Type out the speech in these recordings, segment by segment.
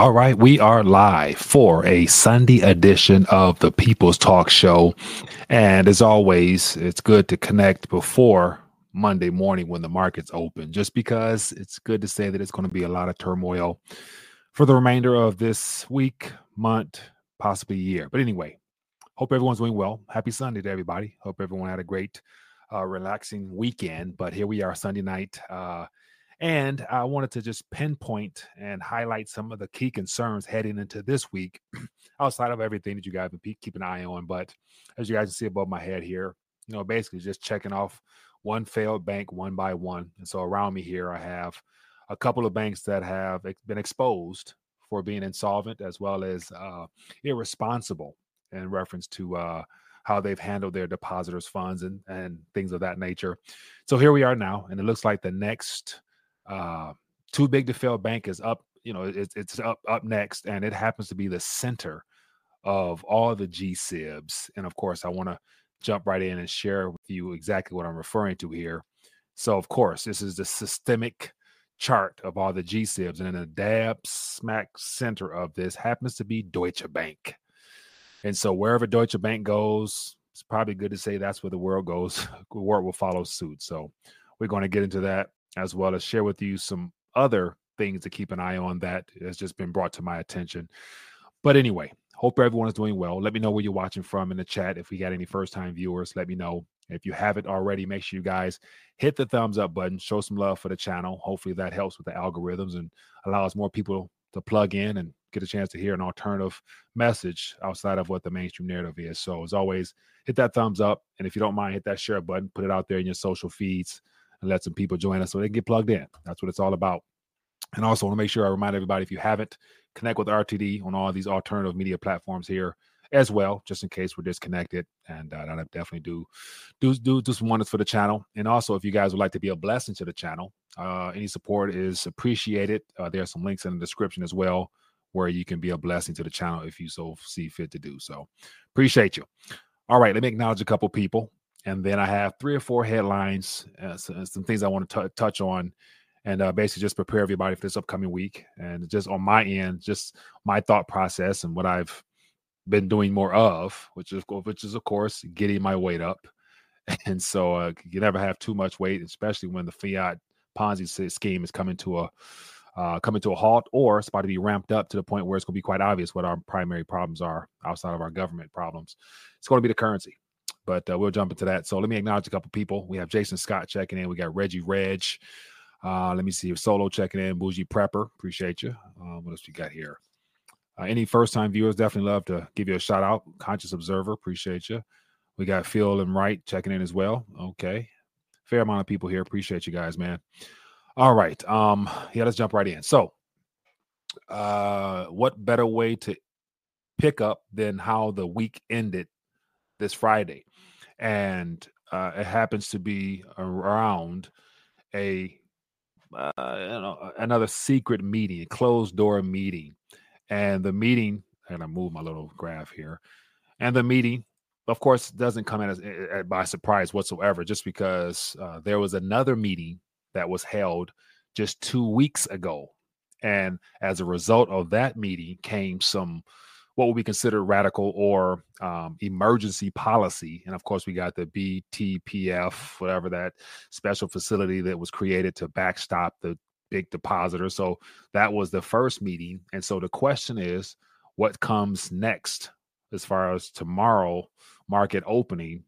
All right, we are live for a Sunday edition of the People's Talk Show. And as always, it's good to connect before Monday morning when the markets open, just because it's good to say that it's going to be a lot of turmoil for the remainder of this week, month, possibly year. But anyway, hope everyone's doing well. Happy Sunday to everybody. Hope everyone had a great, uh, relaxing weekend. But here we are, Sunday night. Uh, and I wanted to just pinpoint and highlight some of the key concerns heading into this week, outside of everything that you guys keep an eye on. But as you guys can see above my head here, you know, basically just checking off one failed bank one by one. And so around me here, I have a couple of banks that have been exposed for being insolvent as well as uh, irresponsible in reference to uh, how they've handled their depositors' funds and, and things of that nature. So here we are now, and it looks like the next uh, too big to fail bank is up. You know, it's, it's up up next, and it happens to be the center of all the GSIBs. And of course, I want to jump right in and share with you exactly what I'm referring to here. So, of course, this is the systemic chart of all the GSIBs, and in the dab smack center of this happens to be Deutsche Bank. And so, wherever Deutsche Bank goes, it's probably good to say that's where the world goes. The world will follow suit. So, we're going to get into that as well as share with you some other things to keep an eye on that has just been brought to my attention. But anyway, hope everyone is doing well. Let me know where you're watching from in the chat. If we got any first time viewers, let me know. If you haven't already, make sure you guys hit the thumbs up button, show some love for the channel. Hopefully that helps with the algorithms and allows more people to plug in and get a chance to hear an alternative message outside of what the mainstream narrative is. So as always, hit that thumbs up. And if you don't mind, hit that share button, put it out there in your social feeds and let some people join us so they can get plugged in. That's what it's all about. And also want to make sure I remind everybody if you haven't, connect with RTD on all these alternative media platforms here as well, just in case we're disconnected. And uh, that definitely do do do do some wonders for the channel. And also, if you guys would like to be a blessing to the channel, uh, any support is appreciated. Uh, there are some links in the description as well where you can be a blessing to the channel if you so see fit to do so. Appreciate you. All right, let me acknowledge a couple people and then I have three or four headlines, uh, some, some things I want to touch on, and uh, basically just prepare everybody for this upcoming week. And just on my end, just my thought process and what I've been doing more of, which is which is of course getting my weight up. And so uh, you never have too much weight, especially when the fiat Ponzi scheme is coming to a uh, coming to a halt, or it's about to be ramped up to the point where it's going to be quite obvious what our primary problems are outside of our government problems. It's going to be the currency but uh, we'll jump into that. So let me acknowledge a couple people. We have Jason Scott checking in. We got Reggie Reg. Uh, let me see if Solo checking in. Bougie Prepper, appreciate you. Um, what else we got here? Uh, any first time viewers, definitely love to give you a shout out. Conscious Observer, appreciate you. We got Phil and Wright checking in as well. Okay, fair amount of people here. Appreciate you guys, man. All right, um, yeah, let's jump right in. So, uh, what better way to pick up than how the week ended this Friday? And uh, it happens to be around a uh, another secret meeting, closed door meeting, and the meeting. And I move my little graph here, and the meeting, of course, doesn't come as, as by surprise whatsoever. Just because uh, there was another meeting that was held just two weeks ago, and as a result of that meeting came some what would be considered radical or um, emergency policy. And of course, we got the BTPF, whatever that special facility that was created to backstop the big depositor. So that was the first meeting. And so the question is, what comes next as far as tomorrow market opening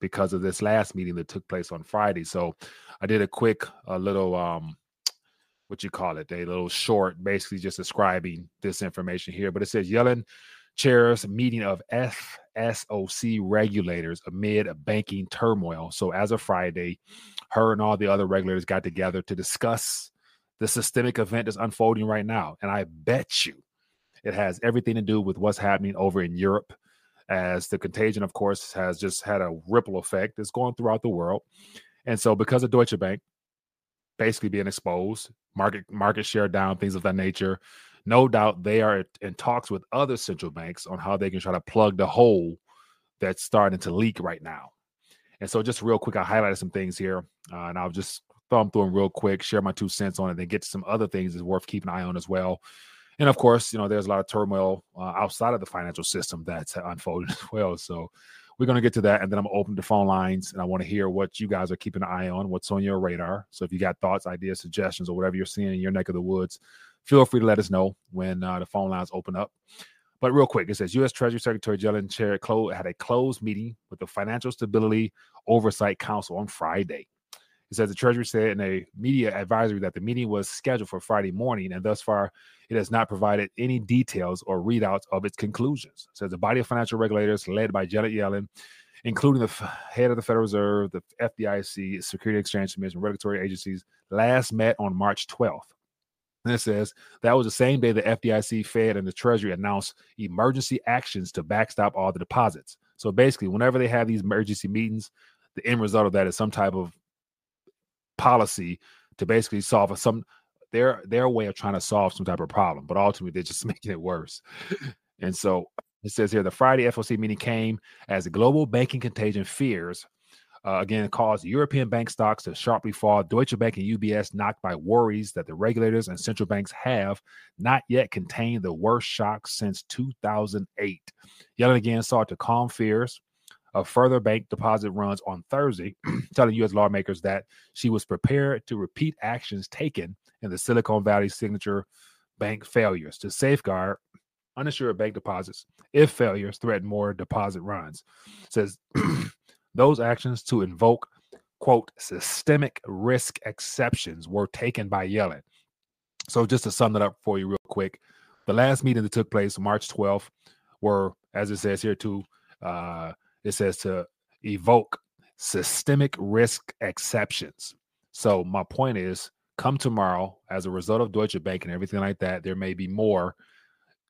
because of this last meeting that took place on Friday. So I did a quick a little um what you call it, a little short, basically just describing this information here. But it says Yellen chairs meeting of FSOC regulators amid a banking turmoil. So as of Friday, her and all the other regulators got together to discuss the systemic event that's unfolding right now. And I bet you it has everything to do with what's happening over in Europe as the contagion, of course, has just had a ripple effect that's going throughout the world. And so because of Deutsche Bank, basically being exposed, market market share down, things of that nature. No doubt they are in talks with other central banks on how they can try to plug the hole that's starting to leak right now. And so, just real quick, I highlighted some things here, uh, and I'll just thumb through them real quick, share my two cents on it, then get to some other things that's worth keeping an eye on as well. And of course, you know, there's a lot of turmoil uh, outside of the financial system that's unfolded as well. So we're going to get to that. And then I'm to open the phone lines and I want to hear what you guys are keeping an eye on, what's on your radar. So if you got thoughts, ideas, suggestions, or whatever you're seeing in your neck of the woods, feel free to let us know when uh, the phone lines open up. But real quick, it says U.S. Treasury Secretary Yellen Chair had a closed meeting with the Financial Stability Oversight Council on Friday. It says the Treasury said in a media advisory that the meeting was scheduled for Friday morning, and thus far, it has not provided any details or readouts of its conclusions. It says the body of financial regulators led by Janet Yellen, including the head of the Federal Reserve, the FDIC, Security Exchange Commission, regulatory agencies, last met on March 12th. And it says that was the same day the FDIC, Fed, and the Treasury announced emergency actions to backstop all the deposits. So basically, whenever they have these emergency meetings, the end result of that is some type of policy to basically solve some their their way of trying to solve some type of problem, but ultimately they're just making it worse. and so it says here the Friday FSOC meeting came as global banking contagion fears uh, again caused European bank stocks to sharply fall. Deutsche Bank and UBS knocked by worries that the regulators and central banks have not yet contained the worst shock since 2008. Yellen again sought to calm fears of further bank deposit runs on Thursday, telling U.S. lawmakers that she was prepared to repeat actions taken in the Silicon Valley signature bank failures to safeguard uninsured bank deposits if failures threaten more deposit runs. Says those actions to invoke quote systemic risk exceptions were taken by Yellen. So just to sum it up for you real quick, the last meeting that took place March 12th were, as it says here, to uh, it says to evoke systemic risk exceptions. So my point is, come tomorrow, as a result of Deutsche Bank and everything like that, there may be more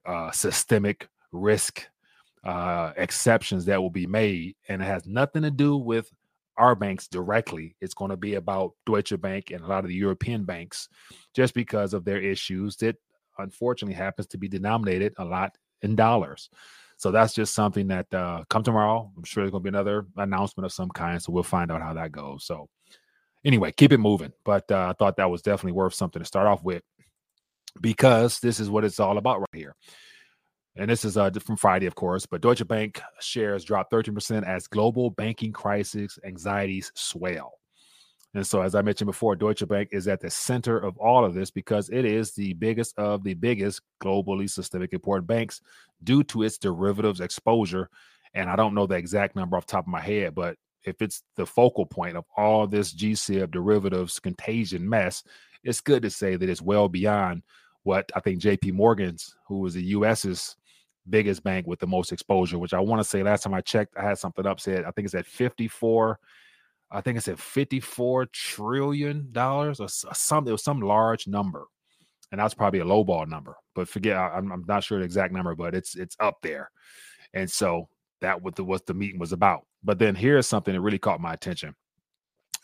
uh, systemic risk uh, exceptions that will be made, and it has nothing to do with our banks directly. It's going to be about Deutsche Bank and a lot of the European banks, just because of their issues that unfortunately happens to be denominated a lot in dollars. So that's just something that uh, come tomorrow. I'm sure there's going to be another announcement of some kind. So we'll find out how that goes. So anyway, keep it moving. But uh, I thought that was definitely worth something to start off with because this is what it's all about right here. And this is uh, from Friday, of course. But Deutsche Bank shares dropped 13% as global banking crisis anxieties swell. And so, as I mentioned before, Deutsche Bank is at the center of all of this because it is the biggest of the biggest globally systemic important banks due to its derivatives exposure. And I don't know the exact number off the top of my head, but if it's the focal point of all this GSIB derivatives contagion mess, it's good to say that it's well beyond what I think JP Morgan's, who is the US's biggest bank with the most exposure, which I want to say last time I checked, I had something up said, I think it's at 54 I think it's said 54 trillion dollars or something. It was some large number, and that's probably a lowball number. But forget, I'm, I'm not sure the exact number, but it's it's up there. And so that what the what the meeting was about. But then here's something that really caught my attention.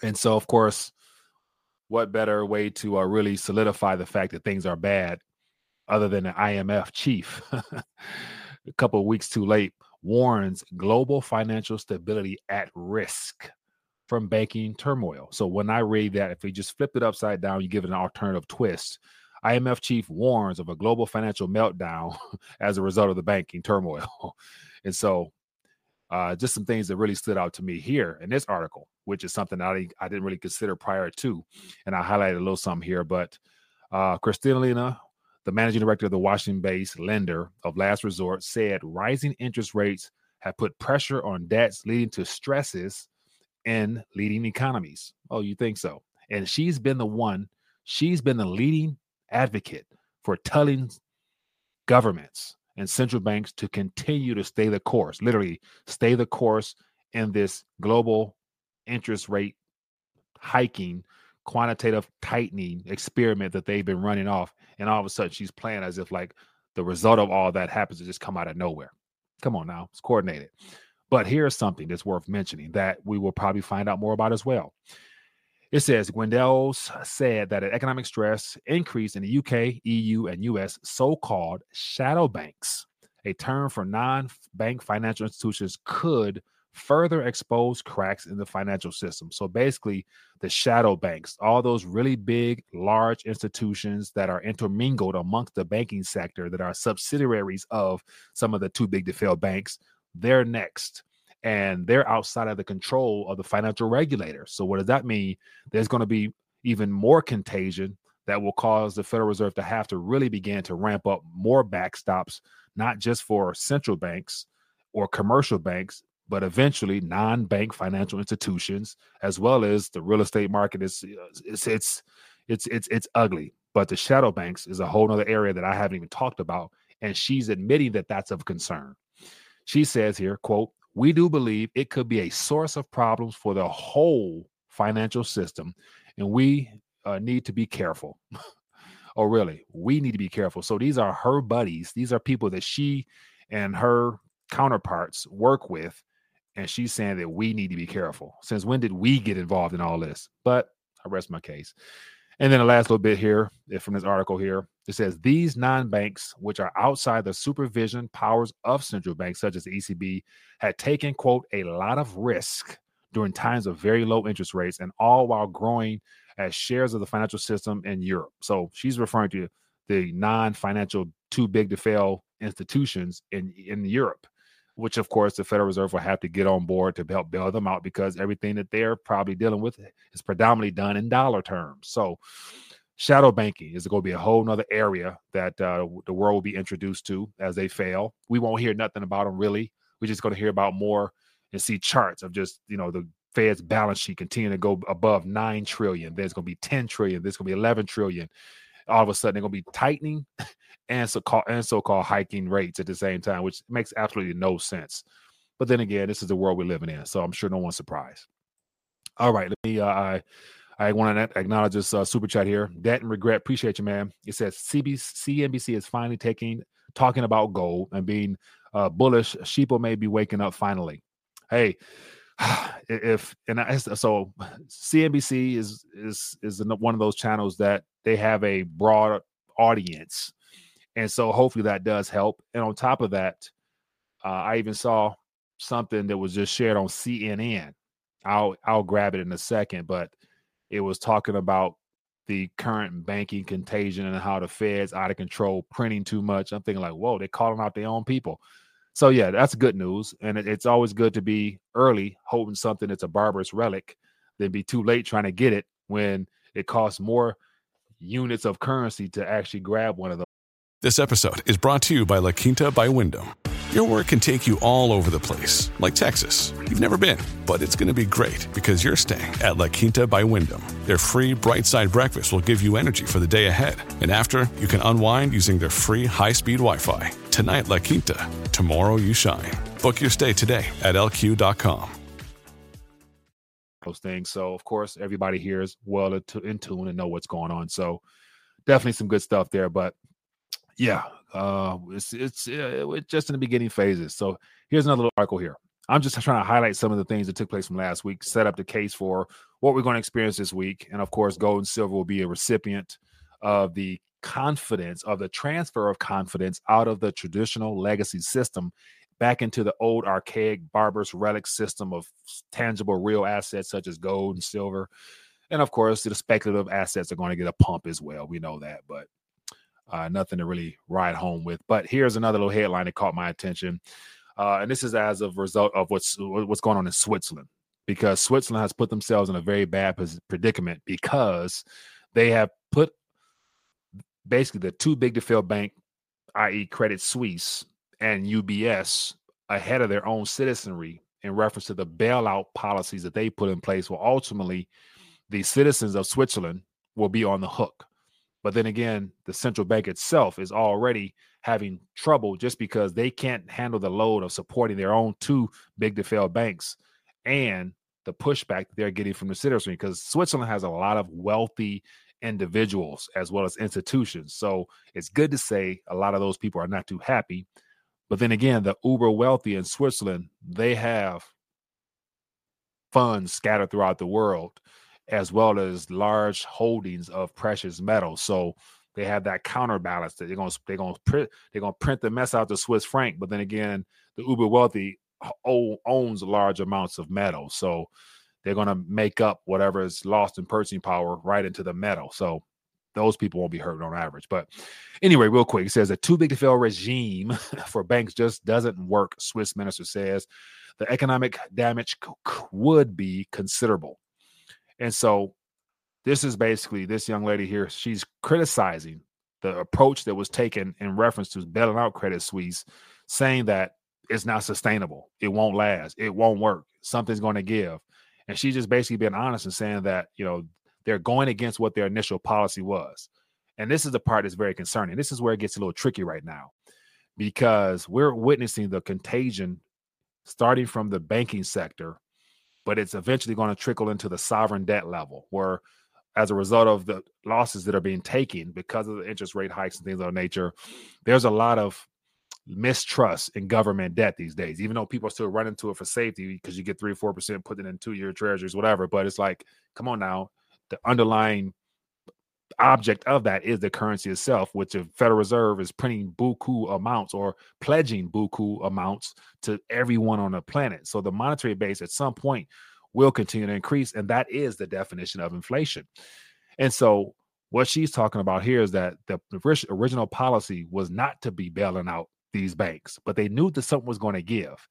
And so, of course, what better way to uh, really solidify the fact that things are bad, other than the IMF chief, a couple weeks too late, warns global financial stability at risk from banking turmoil. So when I read that, if we just flip it upside down, you give it an alternative twist. IMF chief warns of a global financial meltdown as a result of the banking turmoil. and so uh, just some things that really stood out to me here in this article, which is something I, I didn't really consider prior to. And I highlighted a little something here, but uh, Kristalina, the managing director of the Washington based lender of last resort, said rising interest rates have put pressure on debts, leading to stresses in leading economies. Oh, you think so? And she's been the one, she's been the leading advocate for telling governments and central banks to continue to stay the course, literally stay the course in this global interest rate hiking, quantitative tightening experiment that they've been running off. And all of a sudden she's playing as if like the result of all that happens to just come out of nowhere. Come on now, it's coordinated. But here's something that's worth mentioning that we will probably find out more about as well. It says Gwendells said that an economic stress increase in the UK, EU, and US so called shadow banks, a term for non bank financial institutions, could further expose cracks in the financial system. So basically, the shadow banks, all those really big, large institutions that are intermingled amongst the banking sector that are subsidiaries of some of the too big to fail banks, they're next. And they're outside of the control of the financial regulator. So, what does that mean? There's going to be even more contagion that will cause the Federal Reserve to have to really begin to ramp up more backstops, not just for central banks or commercial banks, but eventually non-bank financial institutions as well as the real estate market is it's it's it's it's it's ugly but the shadow banks is a whole other area that i haven't even talked about and she's admitting that that's of concern she says here quote we do believe it could be a source of problems for the whole financial system and we uh, need to be careful oh really we need to be careful so these are her buddies these are people that she and her counterparts work with and she's saying that we need to be careful. Since when did we get involved in all this? But I rest my case. And then the last little bit here eh, from this article here, it says these non-banks, which are outside the supervision powers of central banks, such as the ECB, had taken quote a lot of risk during times of very low interest rates, and all while growing as shares of the financial system in Europe. So she's referring to the non-financial too big to fail institutions in in Europe which of course the Federal Reserve will have to get on board to help bail them out because everything that they're probably dealing with is predominantly done in dollar terms. So shadow banking is going to be a whole nother area that uh, the world will be introduced to as they fail. We won't hear nothing about them really. We're just going to hear about more and see charts of just, you know, the Fed's balance sheet continue to go above 9 trillion. There's going to be 10 trillion. There's going to be 11 trillion all of a sudden they're going to be tightening and so called and so-called hiking rates at the same time, which makes absolutely no sense. But then again, this is the world we're living in, so I'm sure no one's surprised. All right, let me. Uh, I I want to acknowledge this uh, super chat here. Debt and regret. Appreciate you, man. It says CBC CNBC is finally taking talking about gold and being uh, bullish. Sheeple may be waking up finally. Hey, if and I, so CNBC is is is one of those channels that they have a broad audience, and so hopefully that does help. And on top of that, uh, I even saw something that was just shared on CNN. I'll I'll grab it in a second, but it was talking about the current banking contagion and how the Fed's out of control, printing too much. I'm thinking like, whoa, they're calling out their own people. So yeah, that's good news, and it, it's always good to be early, holding something that's a barbarous relic, than be too late trying to get it when it costs more units of currency to actually grab one of those. This episode is brought to you by La Quinta by Wyndham. Your work can take you all over the place, like Texas. You've never been, but it's going to be great because you're staying at La Quinta by Wyndham. Their free bright side breakfast will give you energy for the day ahead. And after, you can unwind using their free high speed Wi Fi. Tonight, La Quinta. Tomorrow, you shine. Book your stay today at lq.com. Those things. So, of course, everybody here is well in tune and know what's going on. So, definitely some good stuff there. But yeah, uh, it's it's, it's just in the beginning phases. So here's another article here. I'm just trying to highlight some of the things that took place from last week, set up the case for what we're going to experience this week, and of course, gold and silver will be a recipient of the confidence of the transfer of confidence out of the traditional legacy system back into the old archaic barbarous relic system of tangible real assets such as gold and silver and of course the speculative assets are going to get a pump as well we know that but uh, nothing to really ride home with. But here's another little headline that caught my attention, uh, and this is as a result of what's what's going on in Switzerland, because Switzerland has put themselves in a very bad predicament because they have put basically the too big to fail bank, i.e., Credit Suisse and UBS, ahead of their own citizenry in reference to the bailout policies that they put in place. Well, ultimately, the citizens of Switzerland will be on the hook but then again, the central bank itself is already having trouble just because they can't handle the load of supporting their own two big to fail banks and the pushback they're getting from the citizens because Switzerland has a lot of wealthy individuals as well as institutions. So it's good to say a lot of those people are not too happy. But then again, the uber wealthy in Switzerland, they have funds scattered throughout the world as well as large holdings of precious metals. So they have that counterbalance that they're going to they're going to print they're going to print the mess out the Swiss franc, but then again, the uber wealthy owns large amounts of metal. So they're going to make up whatever is lost in purchasing power right into the metal. So those people won't be hurt on average. But anyway, real quick, it says a too big to fail regime for banks just doesn't work. Swiss minister says the economic damage would be considerable. And so this is basically this young lady here. She's criticizing the approach that was taken in reference to bailing out Credit Suisse, saying that it's not sustainable. It won't last. It won't work. Something's going to give. And she's just basically being honest and saying that, you know, they're going against what their initial policy was. And this is the part that's very concerning. This is where it gets a little tricky right now because we're witnessing the contagion starting from the banking sector, but it's eventually going to trickle into the sovereign debt level where as a result of the losses that are being taken because of the interest rate hikes and things of that nature, there's a lot of mistrust in government debt these days, even though people are still running to it for safety because you get three or four percent putting in two year treasuries, whatever. But it's like, come on now, the underlying object of that is the currency itself, which the Federal Reserve is printing buku amounts or pledging buku amounts to everyone on the planet. So the monetary base at some point will continue to increase, and that is the definition of inflation. And so what she's talking about here is that the original policy was not to be bailing out these banks, but they knew that something was going to give.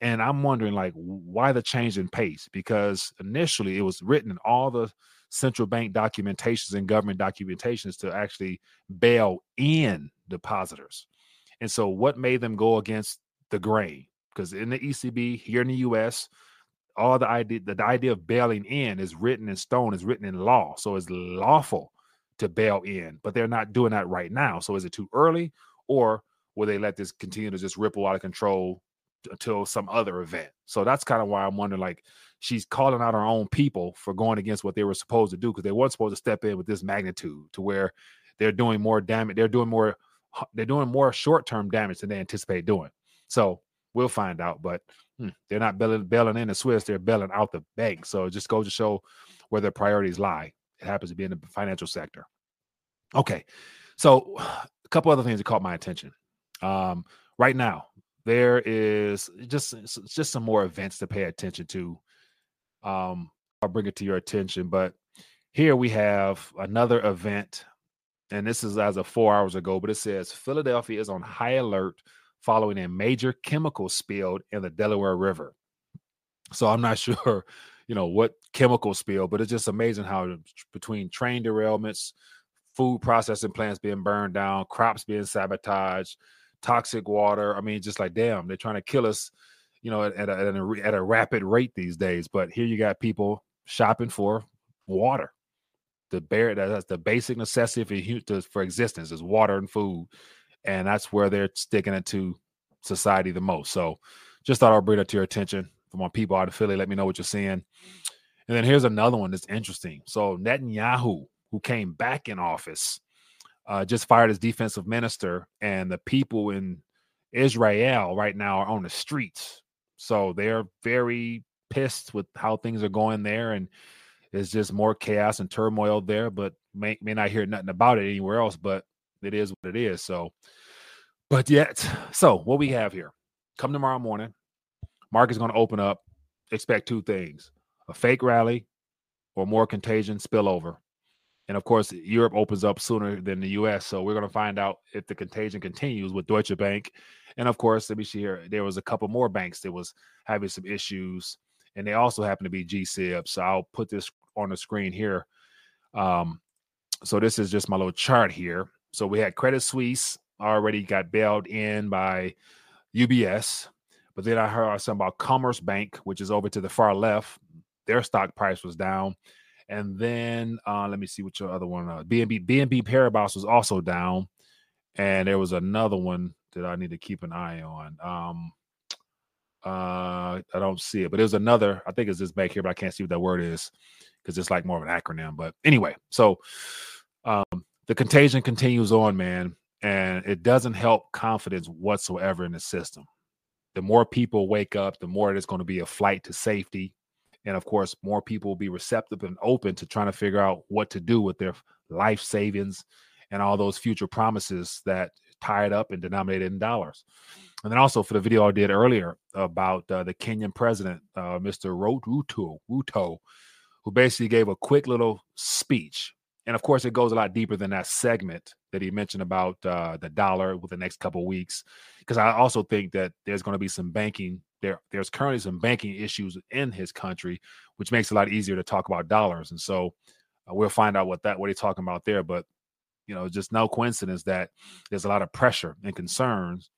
And I'm wondering, like, why the change in pace? Because initially it was written in all the central bank documentations and government documentations to actually bail in depositors. And so, what made them go against the grain? Because in the ECB here in the US, all the idea the idea of bailing in is written in stone, is written in law. So it's lawful to bail in, but they're not doing that right now. So is it too early, or will they let this continue to just ripple out of control until some other event? So that's kind of why I'm wondering, like, she's calling out her own people for going against what they were supposed to do because they weren't supposed to step in with this magnitude to where they're doing more damage. They're doing more. They're doing more short term damage than they anticipate doing. So we'll find out. But hmm, they're not bailing, bailing in the Swiss; they're bailing out the bank. So it just goes to show where their priorities lie. It happens to be in the financial sector. Okay, so a couple other things that caught my attention. Um, right now, there is just just some more events to pay attention to um, I'll bring it to your attention. But here we have another event, and this is as of four hours ago, but it says Philadelphia is on high alert following a major chemical spill in the Delaware River. So I'm not sure, you know, what chemical spill, but it's just amazing how between train derailments, food processing plants being burned down, crops being sabotaged, toxic water. I mean, just like damn, they're trying to kill us you know, at, at, a, at, a, at a rapid rate these days. But here you got people shopping for water. The bare that's the basic necessity for for existence is water and food, and that's where they're sticking it to society the most. So, just thought I'd bring that to your attention. For my people out of Philly, let me know what you're seeing. And then here's another one that's interesting. So Netanyahu, who came back in office, uh, just fired his defensive minister, and the people in Israel right now are on the streets so they're very pissed with how things are going there, and it's just more chaos and turmoil there. But may may not hear nothing about it anywhere else. But it is what it is. So, but yet, so what we have here, come tomorrow morning, market's going to open up. Expect two things: a fake rally or more contagion spillover. And of course, Europe opens up sooner than the US. So we're going to find out if the contagion continues with Deutsche Bank. And of course, let me see here. There was a couple more banks that was having some issues, and they also happen to be GSIB. So I'll put this on the screen here. Um, so this is just my little chart here. So we had Credit Suisse already got bailed in by UBS, but then I heard something about Commerzbank, which is over to the far left. Their stock price was down. And then uh, let me see what your other one. Uh, BNP BNP Paribas was also down, and there was another one that I need to keep an eye on. Um, uh, I don't see it, but there's another. I think it's this back here, but I can't see what that word is because it's like more of an acronym. But anyway, so um, the contagion continues on, man, and it doesn't help confidence whatsoever in the system. The more people wake up, the more it's going to be a flight to safety and of course more people will be receptive and open to trying to figure out what to do with their life savings and all those future promises that tied up and denominated in dollars. And then also for the video I did earlier about uh, the Kenyan president, uh, Mr. Ruto, Ruto, who basically gave a quick little speech. And of course, it goes a lot deeper than that segment that he mentioned about uh, the dollar with the next couple weeks. Because I also think that there's going to be some banking there. There's currently some banking issues in his country, which makes it a lot easier to talk about dollars. And so uh, we'll find out what that what he's talking about there. But you know, just no coincidence that there's a lot of pressure and concerns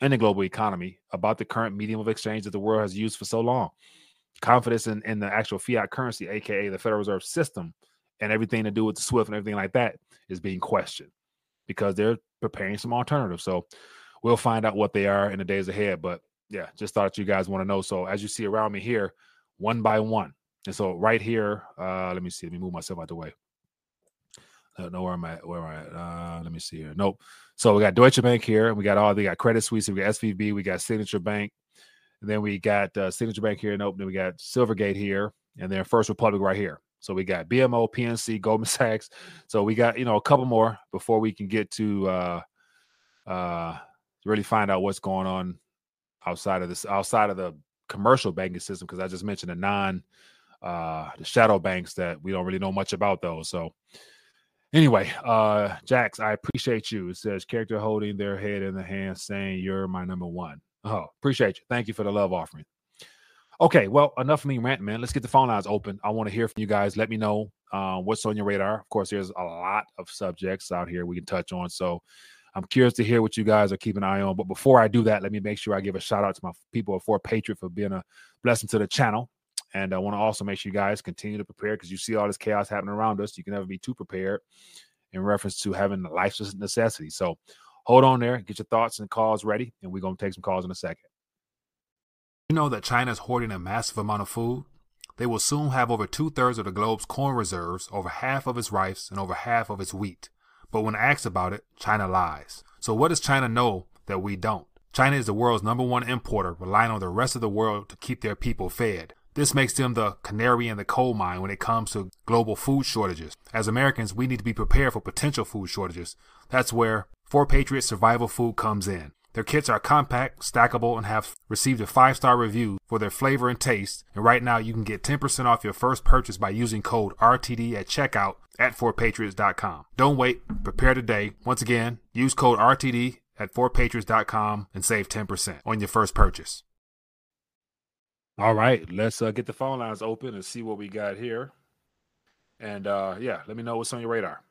in the global economy about the current medium of exchange that the world has used for so long. Confidence in, in the actual fiat currency, aka the Federal Reserve System, and everything to do with the SWIFT and everything like that is being questioned because they're preparing some alternatives. So we'll find out what they are in the days ahead. But yeah, just thought you guys want to know. So as you see around me here, one by one. And so right here, uh, let me see. Let me move myself out the way. I don't know where I'm at. Where am I at? Uh, let me see here. Nope. So we got Deutsche Bank here, and we got all we got Credit Suisse, we got SVB, we got Signature Bank, and then we got uh, Signature Bank here, and open. Then we got Silvergate here, and then First Republic right here. So we got BMO, PNC, Goldman Sachs. So we got you know a couple more before we can get to uh, uh, really find out what's going on outside of this, outside of the commercial banking system. Because I just mentioned the non, uh, the shadow banks that we don't really know much about those. So anyway, uh, Jax, I appreciate you. It says character holding their head in the hand, saying you're my number one. Oh, appreciate you. Thank you for the love offering. Okay, well, enough of me ranting, man. Let's get the phone lines open. I want to hear from you guys. Let me know uh, what's on your radar. Of course, there's a lot of subjects out here we can touch on. So I'm curious to hear what you guys are keeping an eye on. But before I do that, let me make sure I give a shout out to my people at 4Patriot for being a blessing to the channel. And I want to also make sure you guys continue to prepare because you see all this chaos happening around us. You can never be too prepared in reference to having life's necessity. So hold on there, get your thoughts and calls ready, and we're going to take some calls in a second. You know that China is hoarding a massive amount of food? They will soon have over two thirds of the globe's corn reserves, over half of its rice, and over half of its wheat. But when asked about it, China lies. So what does China know that we don't? China is the world's number one importer, relying on the rest of the world to keep their people fed. This makes them the canary in the coal mine when it comes to global food shortages. As Americans, we need to be prepared for potential food shortages. That's where 4Patriot Survival Food comes in. Their kits are compact, stackable, and have received a five star review for their flavor and taste. And right now, you can get 10% off your first purchase by using code RTD at checkout at 4patriots.com. Don't wait, prepare today. Once again, use code RTD at 4patriots.com and save 10% on your first purchase. All right, let's uh, get the phone lines open and see what we got here. And uh, yeah, let me know what's on your radar.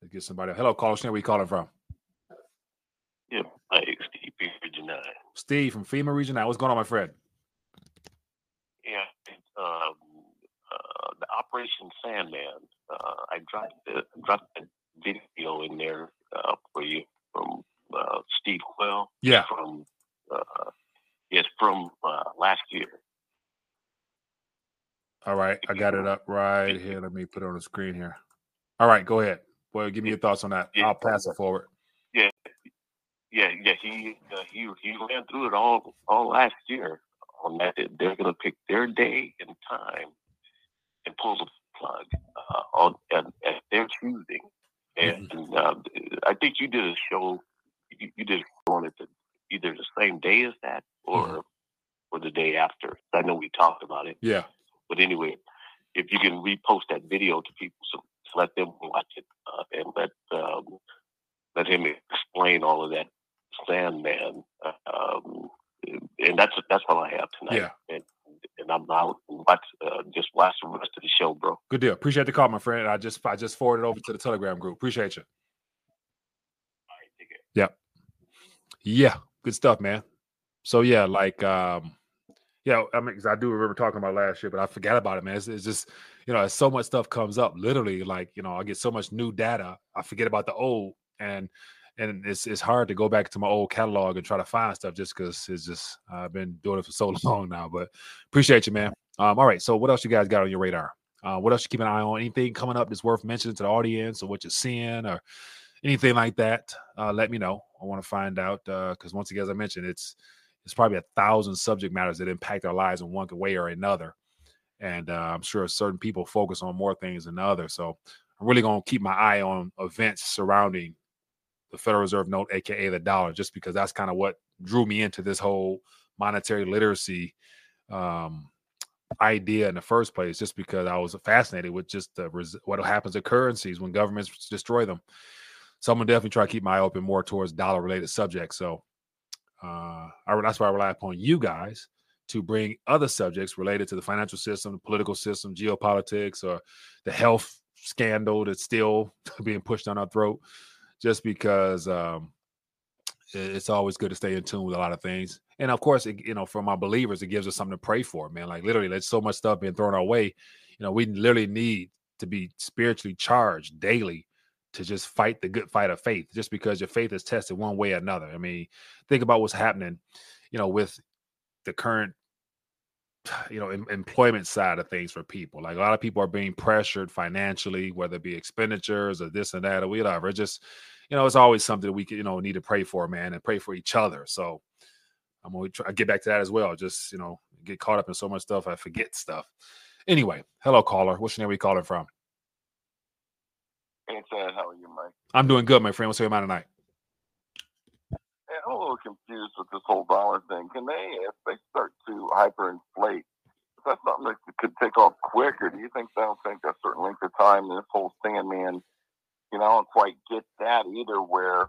Let's get somebody. Hello, caller. Where are you calling from? Yeah, hi, Steve, Region 9. Steve from FEMA Region 9. What's going on, my friend? Yeah, um, uh, the Operation Sandman. Uh, I dropped the, dropped the video in there uh, for you from uh, Steve Quayle. Yeah. From uh, yes, from uh, last year. All right, I got it up right here. Let me put it on the screen here. All right, go ahead. Well, give me your thoughts on that. I'll pass it forward. Yeah, yeah. He uh, he he ran through it all all last year on that. They're going to pick their day and time and pull the plug uh, on at, at their choosing. And uh, I think you did a show. You, you did on it the, either the same day as that or Mhm. or the day after. I know we talked about it, Yeah. but anyway, if you can repost that video to people, so let them watch it uh, and let um, let him explain all of that Sandman. Um, and that's that's all I have tonight. Yeah. And, and I'm out and watch uh, just watch the rest of the show, bro. Good deal. Appreciate the call, my friend. I just I just forwarded over to the Telegram group. Appreciate you. All right, take care. Yeah, good stuff, man. So yeah, like um yeah, I mean 'cause I do remember talking about last year, but I forgot about it, man. It's, it's just you know, so much stuff comes up. Literally, like you know, I get so much new data, I forget about the old, and and it's it's hard to go back to my old catalog and try to find stuff just because it's just I've been doing it for so long now. But appreciate you, man. Um, all right, so what else you guys got on your radar? Uh, what else you keep an eye on? Anything coming up that's worth mentioning to the audience, or what you're seeing, or anything like that? Uh, let me know. I want to find out because once again, as I mentioned, it's it's probably a thousand subject matters that impact our lives in one way or another. And uh, I'm sure certain people focus on more things than others. So I'm really going to keep my eye on events surrounding the Federal Reserve note, aka the dollar, just because that's kind of what drew me into this whole monetary literacy um, idea in the first place, just because I was fascinated with just the res- what happens to currencies when governments destroy them. So I'm gonna definitely try to keep my eye open more towards dollar related subjects. So uh, I, that's why I rely upon you guys to bring other subjects related to the financial system, the political system, geopolitics, or the health scandal that's still being pushed down our throat. Just because um, it's always good to stay in tune with a lot of things. And of course, it, you know, for my believers, it gives us something to pray for, man. Like literally, there's so much stuff being thrown our way. You know, we literally need to be spiritually charged daily to just fight the good fight of faith, just because your faith is tested one way or another. I mean, think about what's happening, you know, with the current you know em- employment side of things for people like a lot of people are being pressured financially whether it be expenditures or this and that or whatever just you know, it's always something we can, you know need to pray for, man, and pray for each other. So I'm gonna try, get back to that as well. Just you know, get caught up in so much stuff, I forget stuff. Anyway, hello caller. What's your name? Where you calling from? Hey, uh, Ted. How are you, Mike? I'm doing good, my friend. What's your mind tonight? I'm a little confused with this whole dollar thing. Can they, if they start to hyperinflate, is that something that could take off quick, or do you think they'll take a certain length of time? This whole thing, Sandman you know, I don't quite get that either. Where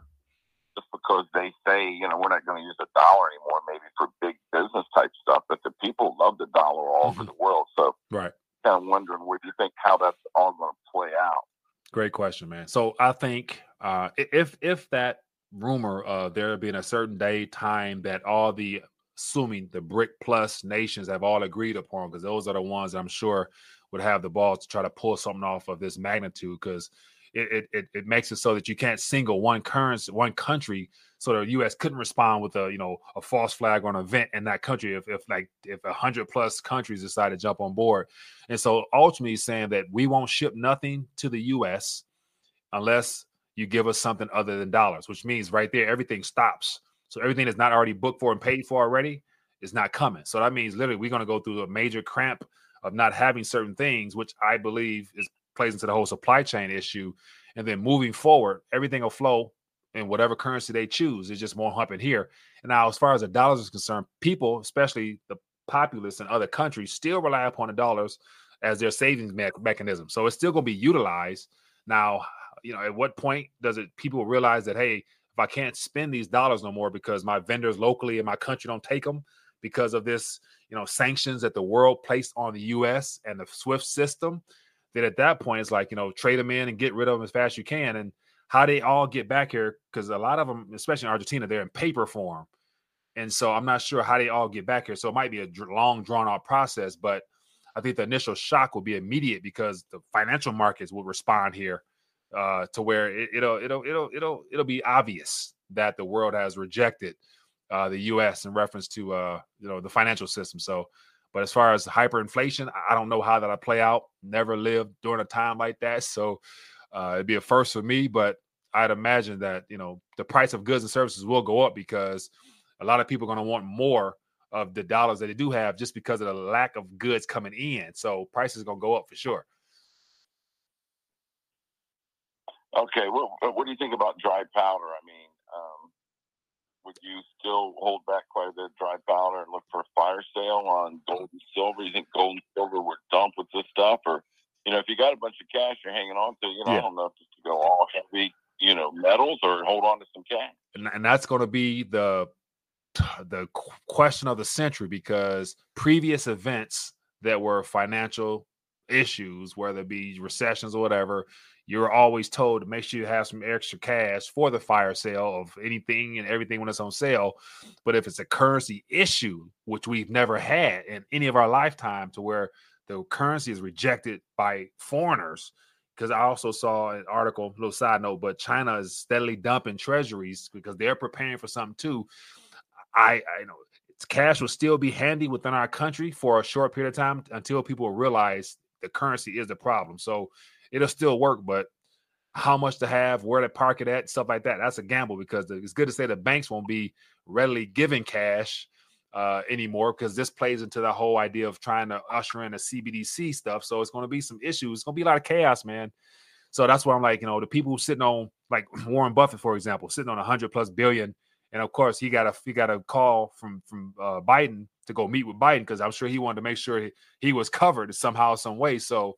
just because they say, you know, we're not going to use a dollar anymore, maybe for big business type stuff, but the people love the dollar all mm-hmm. over the world. So, right, kind of wondering where do you think how that's all going to play out? Great question, man. So I think uh, if if that rumor of there being a certain day time that all the assuming the BRICS plus nations have all agreed upon, because those are the ones that I'm sure would have the balls to try to pull something off of this magnitude. Because it, it it makes it so that you can't single one currency, one country. So the U.S. couldn't respond with a you know a false flag on an event in that country if if like if a hundred plus countries decide to jump on board. And so ultimately saying that we won't ship nothing to the U.S. unless you give us something other than dollars, which means right there everything stops. So everything that's not already booked for and paid for already is not coming. So that means literally we're going to go through a major cramp of not having certain things, which I believe is plays into the whole supply chain issue. And then moving forward, everything will flow in whatever currency they choose. It's just more humping here. And now, as far as the dollars is concerned, people, especially the populace in other countries, still rely upon the dollars as their savings me- mechanism. So it's still going to be utilized. Now, you know, at what point does it people realize that hey, if I can't spend these dollars no more because my vendors locally in my country don't take them because of this, you know, sanctions that the world placed on the U.S. and the SWIFT system, then at that point it's like you know trade them in and get rid of them as fast as you can and how they all get back here because a lot of them especially in argentina they're in paper form and so i'm not sure how they all get back here so it might be a long drawn out process but i think the initial shock will be immediate because the financial markets will respond here uh, to where it, will it'll it'll it'll it'll be obvious that the world has rejected uh, the U.S. in reference to uh, you know the financial system. So but as far as hyperinflation, I don't know how that'll play out. Never lived during a time like that. So uh, it'd be a first for me, but I'd imagine that, you know, the price of goods and services will go up because a lot of people are going to want more of the dollars that they do have just because of the lack of goods coming in. So prices going to go up for sure. Okay. Well, what do you think about dry powder? I mean, um, would you still hold back quite a bit of dry powder and look for a fire sale on gold and silver? You think gold and silver were dumped with this stuff, or you know, if you got a bunch of cash you're hanging on to, you know, yeah. I don't know if to go all heavy, you know, metals or hold on to some cash. And, and that's going to be the the question of the century because previous events that were financial issues, whether it be recessions or whatever, you're always told to make sure you have some extra cash for the fire sale of anything and everything when it's on sale. But if it's a currency issue, which we've never had in any of our lifetime, to where the currency is rejected by foreigners, because I also saw an article, little side note, but China is steadily dumping treasuries because they're preparing for something too. I, I know cash will still be handy within our country for a short period of time until people realize the currency is the problem. So it'll still work, but how much to have, where to park it at, stuff like that. That's a gamble because it's good to say the banks won't be readily giving cash uh, anymore because this plays into the whole idea of trying to usher in a CBDC stuff. So it's going to be some issues. It's going to be a lot of chaos, man. So that's why I'm like, you know, the people sitting on like Warren Buffett, for example, sitting on a hundred plus billion, and of course he got a he got a call from from uh, Biden to go meet with Biden because I'm sure he wanted to make sure he, he was covered somehow, some way. So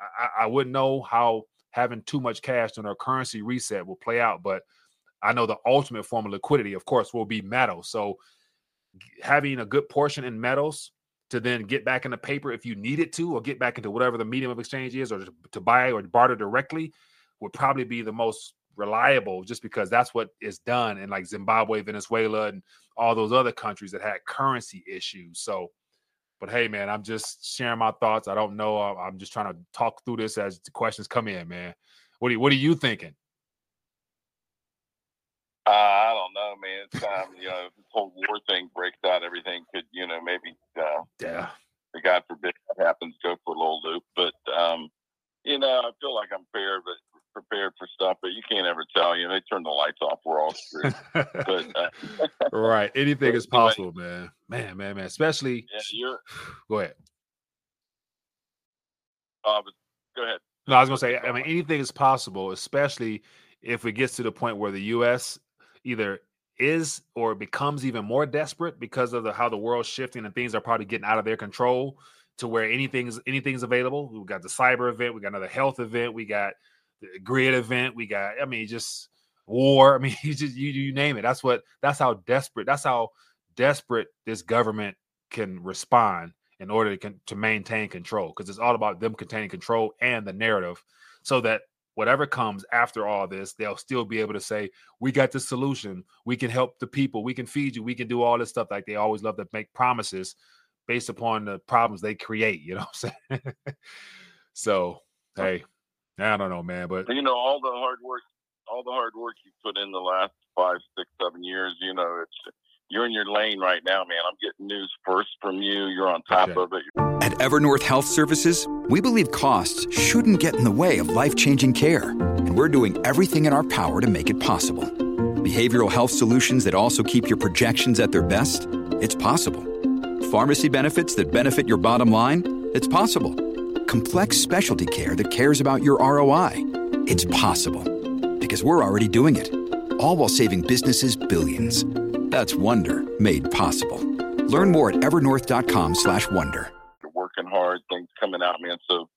I, I wouldn't know how having too much cash on our currency reset will play out, but I know the ultimate form of liquidity, of course, will be metal. So having a good portion in metals to then get back into paper if you need it to, or get back into whatever the medium of exchange is, or to buy or barter directly, would probably be the most reliable just because that's what is done in like Zimbabwe, Venezuela, and all those other countries that had currency issues. So, but hey, man, I'm just sharing my thoughts. I don't know. I'm just trying to talk through this as the questions come in, man. What are you, what are you thinking? Uh, I don't know, man. It's time, you know, if this whole war thing breaks out, everything could, you know, maybe, uh, yeah, God forbid that happens, go for a little loop. But, um, you know, I feel like I'm fair, but prepared for stuff, but you can't ever tell. You know, they turn the lights off, we're all screwed. but uh, right, anything is possible, man. Man, man, man. Especially, yeah, you're. Go ahead. Uh, go ahead. No, I was gonna say. I mean, anything is possible, especially if it gets to the point where the U.S. either is or becomes even more desperate because of the how the world's shifting and things are probably getting out of their control to where anything's anything's available. We've got the cyber event, we got another health event, we got the grid event, we got I mean just war. I mean, you just you you name it. That's what that's how desperate. That's how desperate this government can respond in order to, to maintain control because it's all about them containing control and the narrative so that whatever comes after all this they'll still be able to say we got the solution we can help the people we can feed you we can do all this stuff like they always love to make promises based upon the problems they create you know what i'm saying so hey i don't know man but you know all the hard work all the hard work you put in the last five six seven years you know it's you're in your lane right now, man. I'm getting news first from you. You're on top okay. of it. At Evernorth Health Services, we believe costs shouldn't get in the way of life changing care. And we're doing everything in our power to make it possible. Behavioral health solutions that also keep your projections at their best? It's possible. Pharmacy benefits that benefit your bottom line? It's possible. Complex specialty care that cares about your ROI? It's possible. Because we're already doing it. All while saving businesses billions. That's Wonder made possible. Learn more at evernorth.com slash wonder. You're working hard, things coming out, man. So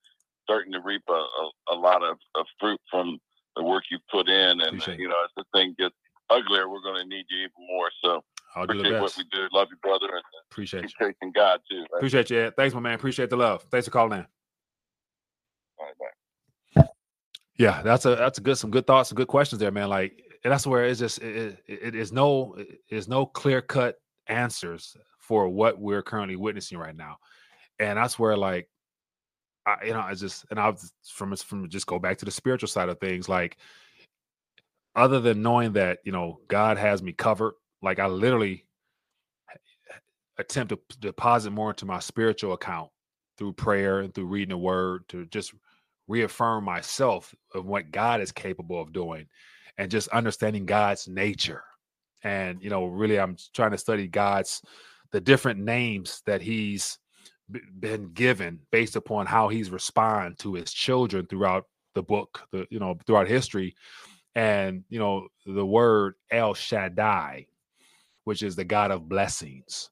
starting to reap a, a, a lot of, of, fruit from the work you've put in. And, appreciate you know, as the thing gets uglier, we're going to need you even more. So I'll do appreciate what we do. Love you, brother. And appreciate keep you. chasing God, too. Right? Appreciate you. Ed. Thanks, my man. Appreciate the love. Thanks for calling in. All right, bye. Yeah, that's a that's a good some good thoughts, some good questions there, man. Like that's where it's just it, it, it is no it is no clear cut answers for what we're currently witnessing right now, and that's where like I you know I just and I'll from from just go back to the spiritual side of things like other than knowing that you know God has me covered, like I literally attempt to deposit more into my spiritual account through prayer and through reading the word to just reaffirm myself of what God is capable of doing and just understanding God's nature. And, you know, really, I'm trying to study God's, the different names that he's been given based upon how he's responded to his children throughout the book, the, you know, throughout history. And, you know, the word El Shaddai, which is the God of blessings.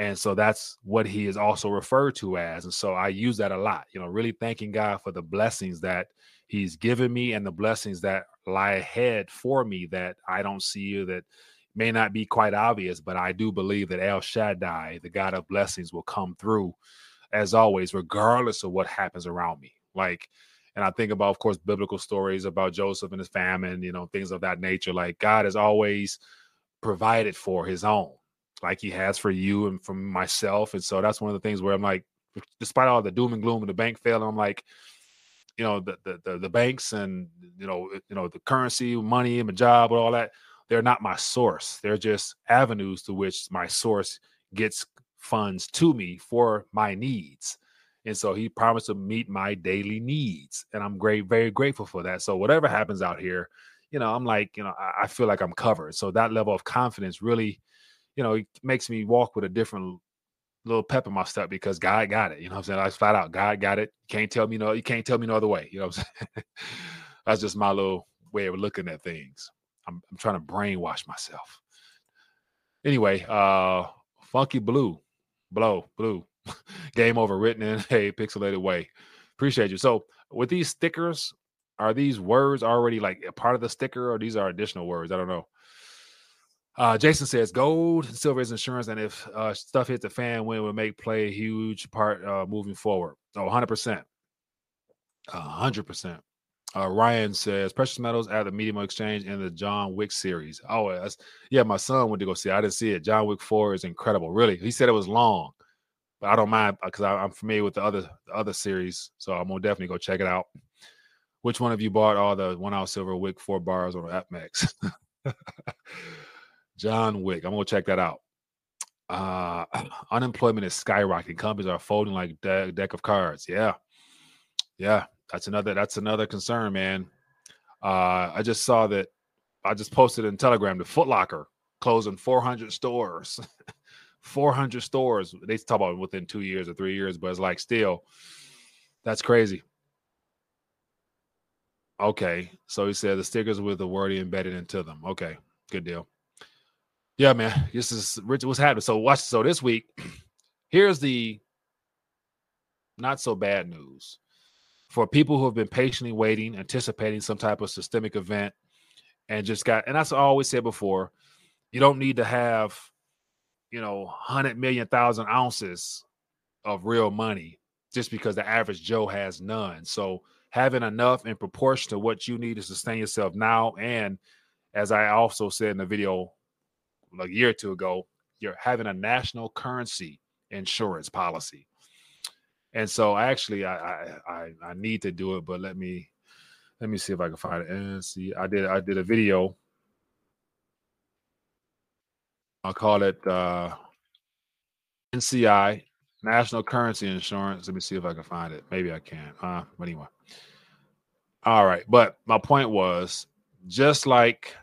And so that's what he is also referred to as. And so I use that a lot, you know, really thanking God for the blessings that he's given me and the blessings that lie ahead for me that I don't see that may not be quite obvious, but I do believe that El Shaddai, the God of blessings, will come through as always, regardless of what happens around me. Like, and I think about, of course, biblical stories about Joseph and his famine, you know, things of that nature. Like, God has always provided for his own, like he has for you and for myself. And so that's one of the things where I'm like, despite all the doom and gloom and the bank failing, I'm like, you know the, the the banks and you know you know the currency money and my job and all that they're not my source. They're just avenues to which my source gets funds to me for my needs. And so he promised to meet my daily needs and i'm great very grateful for that. So whatever happens out here you know i'm like you know I, I feel like i'm covered. So that level of confidence really you know it makes me walk with a different little pep in my step because God got it. You know I'm saying? I flat out, God got it. You can't tell me no, you can't tell me no other way. You know I'm saying? That's just my little way of looking at things. I'm, I'm trying to brainwash myself. Anyway, uh Funky Blue, Blow, Blue, game over written in a pixelated way. Appreciate you. So with these stickers, are these words already like a part of the sticker or these are additional words? I don't know. Uh, Jason says gold and silver is insurance, and if uh, stuff hits the fan, win will make play a huge part uh, moving forward. Oh, 100%. 100%. Uh, Ryan says precious metals at the Medium Exchange in the John Wick series. Oh, that's, yeah, my son went to go see. It. I didn't see it. John Wick Four is incredible. Really, he said it was long, but I don't mind because I'm familiar with the other the other series, so I'm gonna definitely go check it out. Which one of you bought all the one ounce silver Wick four bars on APMEX? John Wick. I'm gonna check that out. Uh, unemployment is skyrocketing. Companies are folding like de- deck of cards. Yeah, yeah. That's another. That's another concern, man. Uh, I just saw that. I just posted in Telegram the Foot Locker closing 400 stores. 400 stores. They talk about within two years or three years, but it's like still, that's crazy. Okay, so he said the stickers with the word embedded into them. Okay, good deal. Yeah, man. This is Richard. What's happening? So watch. So this week, here's the not so bad news for people who have been patiently waiting, anticipating some type of systemic event, and just got. And that's I always said before. You don't need to have, you know, hundred million thousand ounces of real money just because the average Joe has none. So having enough in proportion to what you need to sustain yourself now, and as I also said in the video a year or two ago, you're having a national currency insurance policy. And so actually I I I, need to do it, but let me let me see if I can find it. And see, I did I did a video. I'll call it uh NCI National Currency Insurance. Let me see if I can find it. Maybe I can. Uh, but anyway. All right. But my point was just like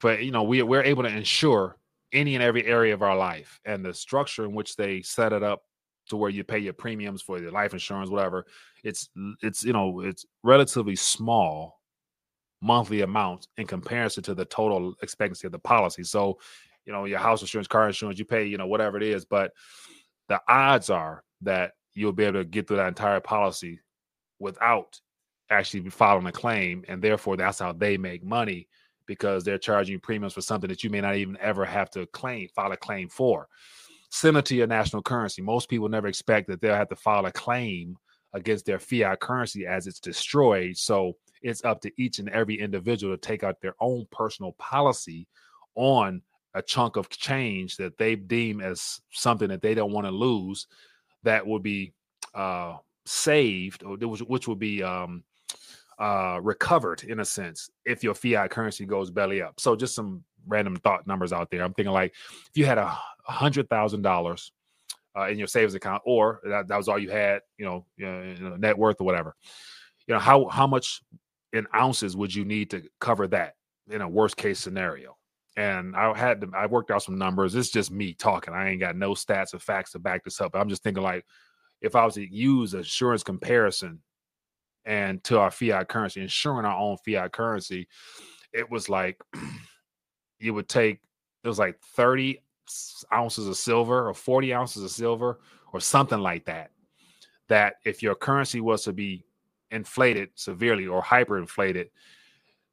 but you know we we're able to insure any and every area of our life and the structure in which they set it up to where you pay your premiums for your life insurance whatever it's it's you know it's relatively small monthly amount in comparison to the total expectancy of the policy. So you know your house insurance car insurance you pay you know whatever it is but the odds are that you'll be able to get through that entire policy without actually filing a claim and therefore that's how they make money because they're charging premiums for something that you may not even ever have to claim, file a claim for. Similar to your national currency, most people never expect that they'll have to file a claim against their fiat currency as it's destroyed. So it's up to each and every individual to take out their own personal policy on a chunk of change that they deem as something that they don't want to lose that would be uh, saved or which, which would be um, uh, recovered in a sense if your fiat currency goes belly up. So just some random thought numbers out there. I'm thinking like if you had a hundred thousand uh, dollars in your savings account, or that, that was all you had, you know, you know, net worth or whatever. You know how how much in ounces would you need to cover that in a worst case scenario? And I had to, I worked out some numbers. It's just me talking. I ain't got no stats or facts to back this up. I'm just thinking like if I was to use insurance comparison and to our fiat currency, insuring our own fiat currency, it was like you would take it was like 30 ounces of silver or 40 ounces of silver or something like that. That if your currency was to be inflated severely or hyperinflated,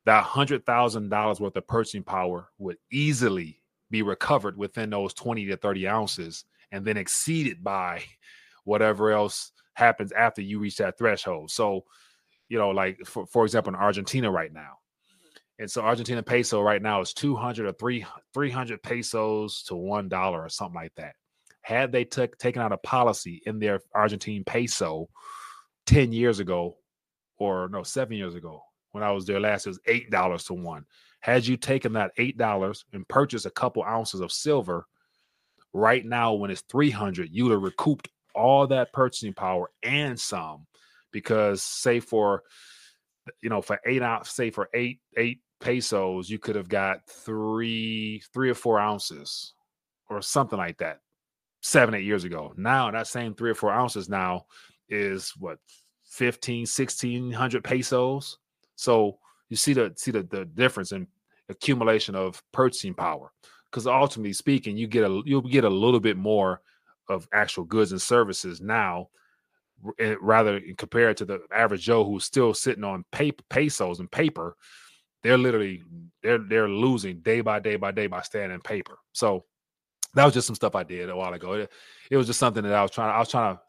that hundred thousand dollars worth of purchasing power would easily be recovered within those 20 to 30 ounces and then exceeded by whatever else happens after you reach that threshold. So you know, like for, for example, in Argentina right now. And so Argentina peso right now is 200 or 3, 300 pesos to $1 or something like that. Had they took taken out a policy in their Argentine peso 10 years ago, or no, seven years ago, when I was there last, it was $8 to one. Had you taken that $8 and purchased a couple ounces of silver, right now when it's 300, you'd have recouped all that purchasing power and some because say for you know for eight ounce say for eight eight pesos you could have got three three or four ounces or something like that seven, eight years ago. Now that same three or four ounces now is what 15, 1600 pesos. So you see the see the, the difference in accumulation of purchasing power. Because ultimately speaking, you get a you'll get a little bit more of actual goods and services now Eh, rather compared to the average Joe who's still sitting on paper pesos and paper, they're literally they're they're losing day by day by day by staying in paper. So that was just some stuff I did a while ago. It, it was just something that I was trying I was trying to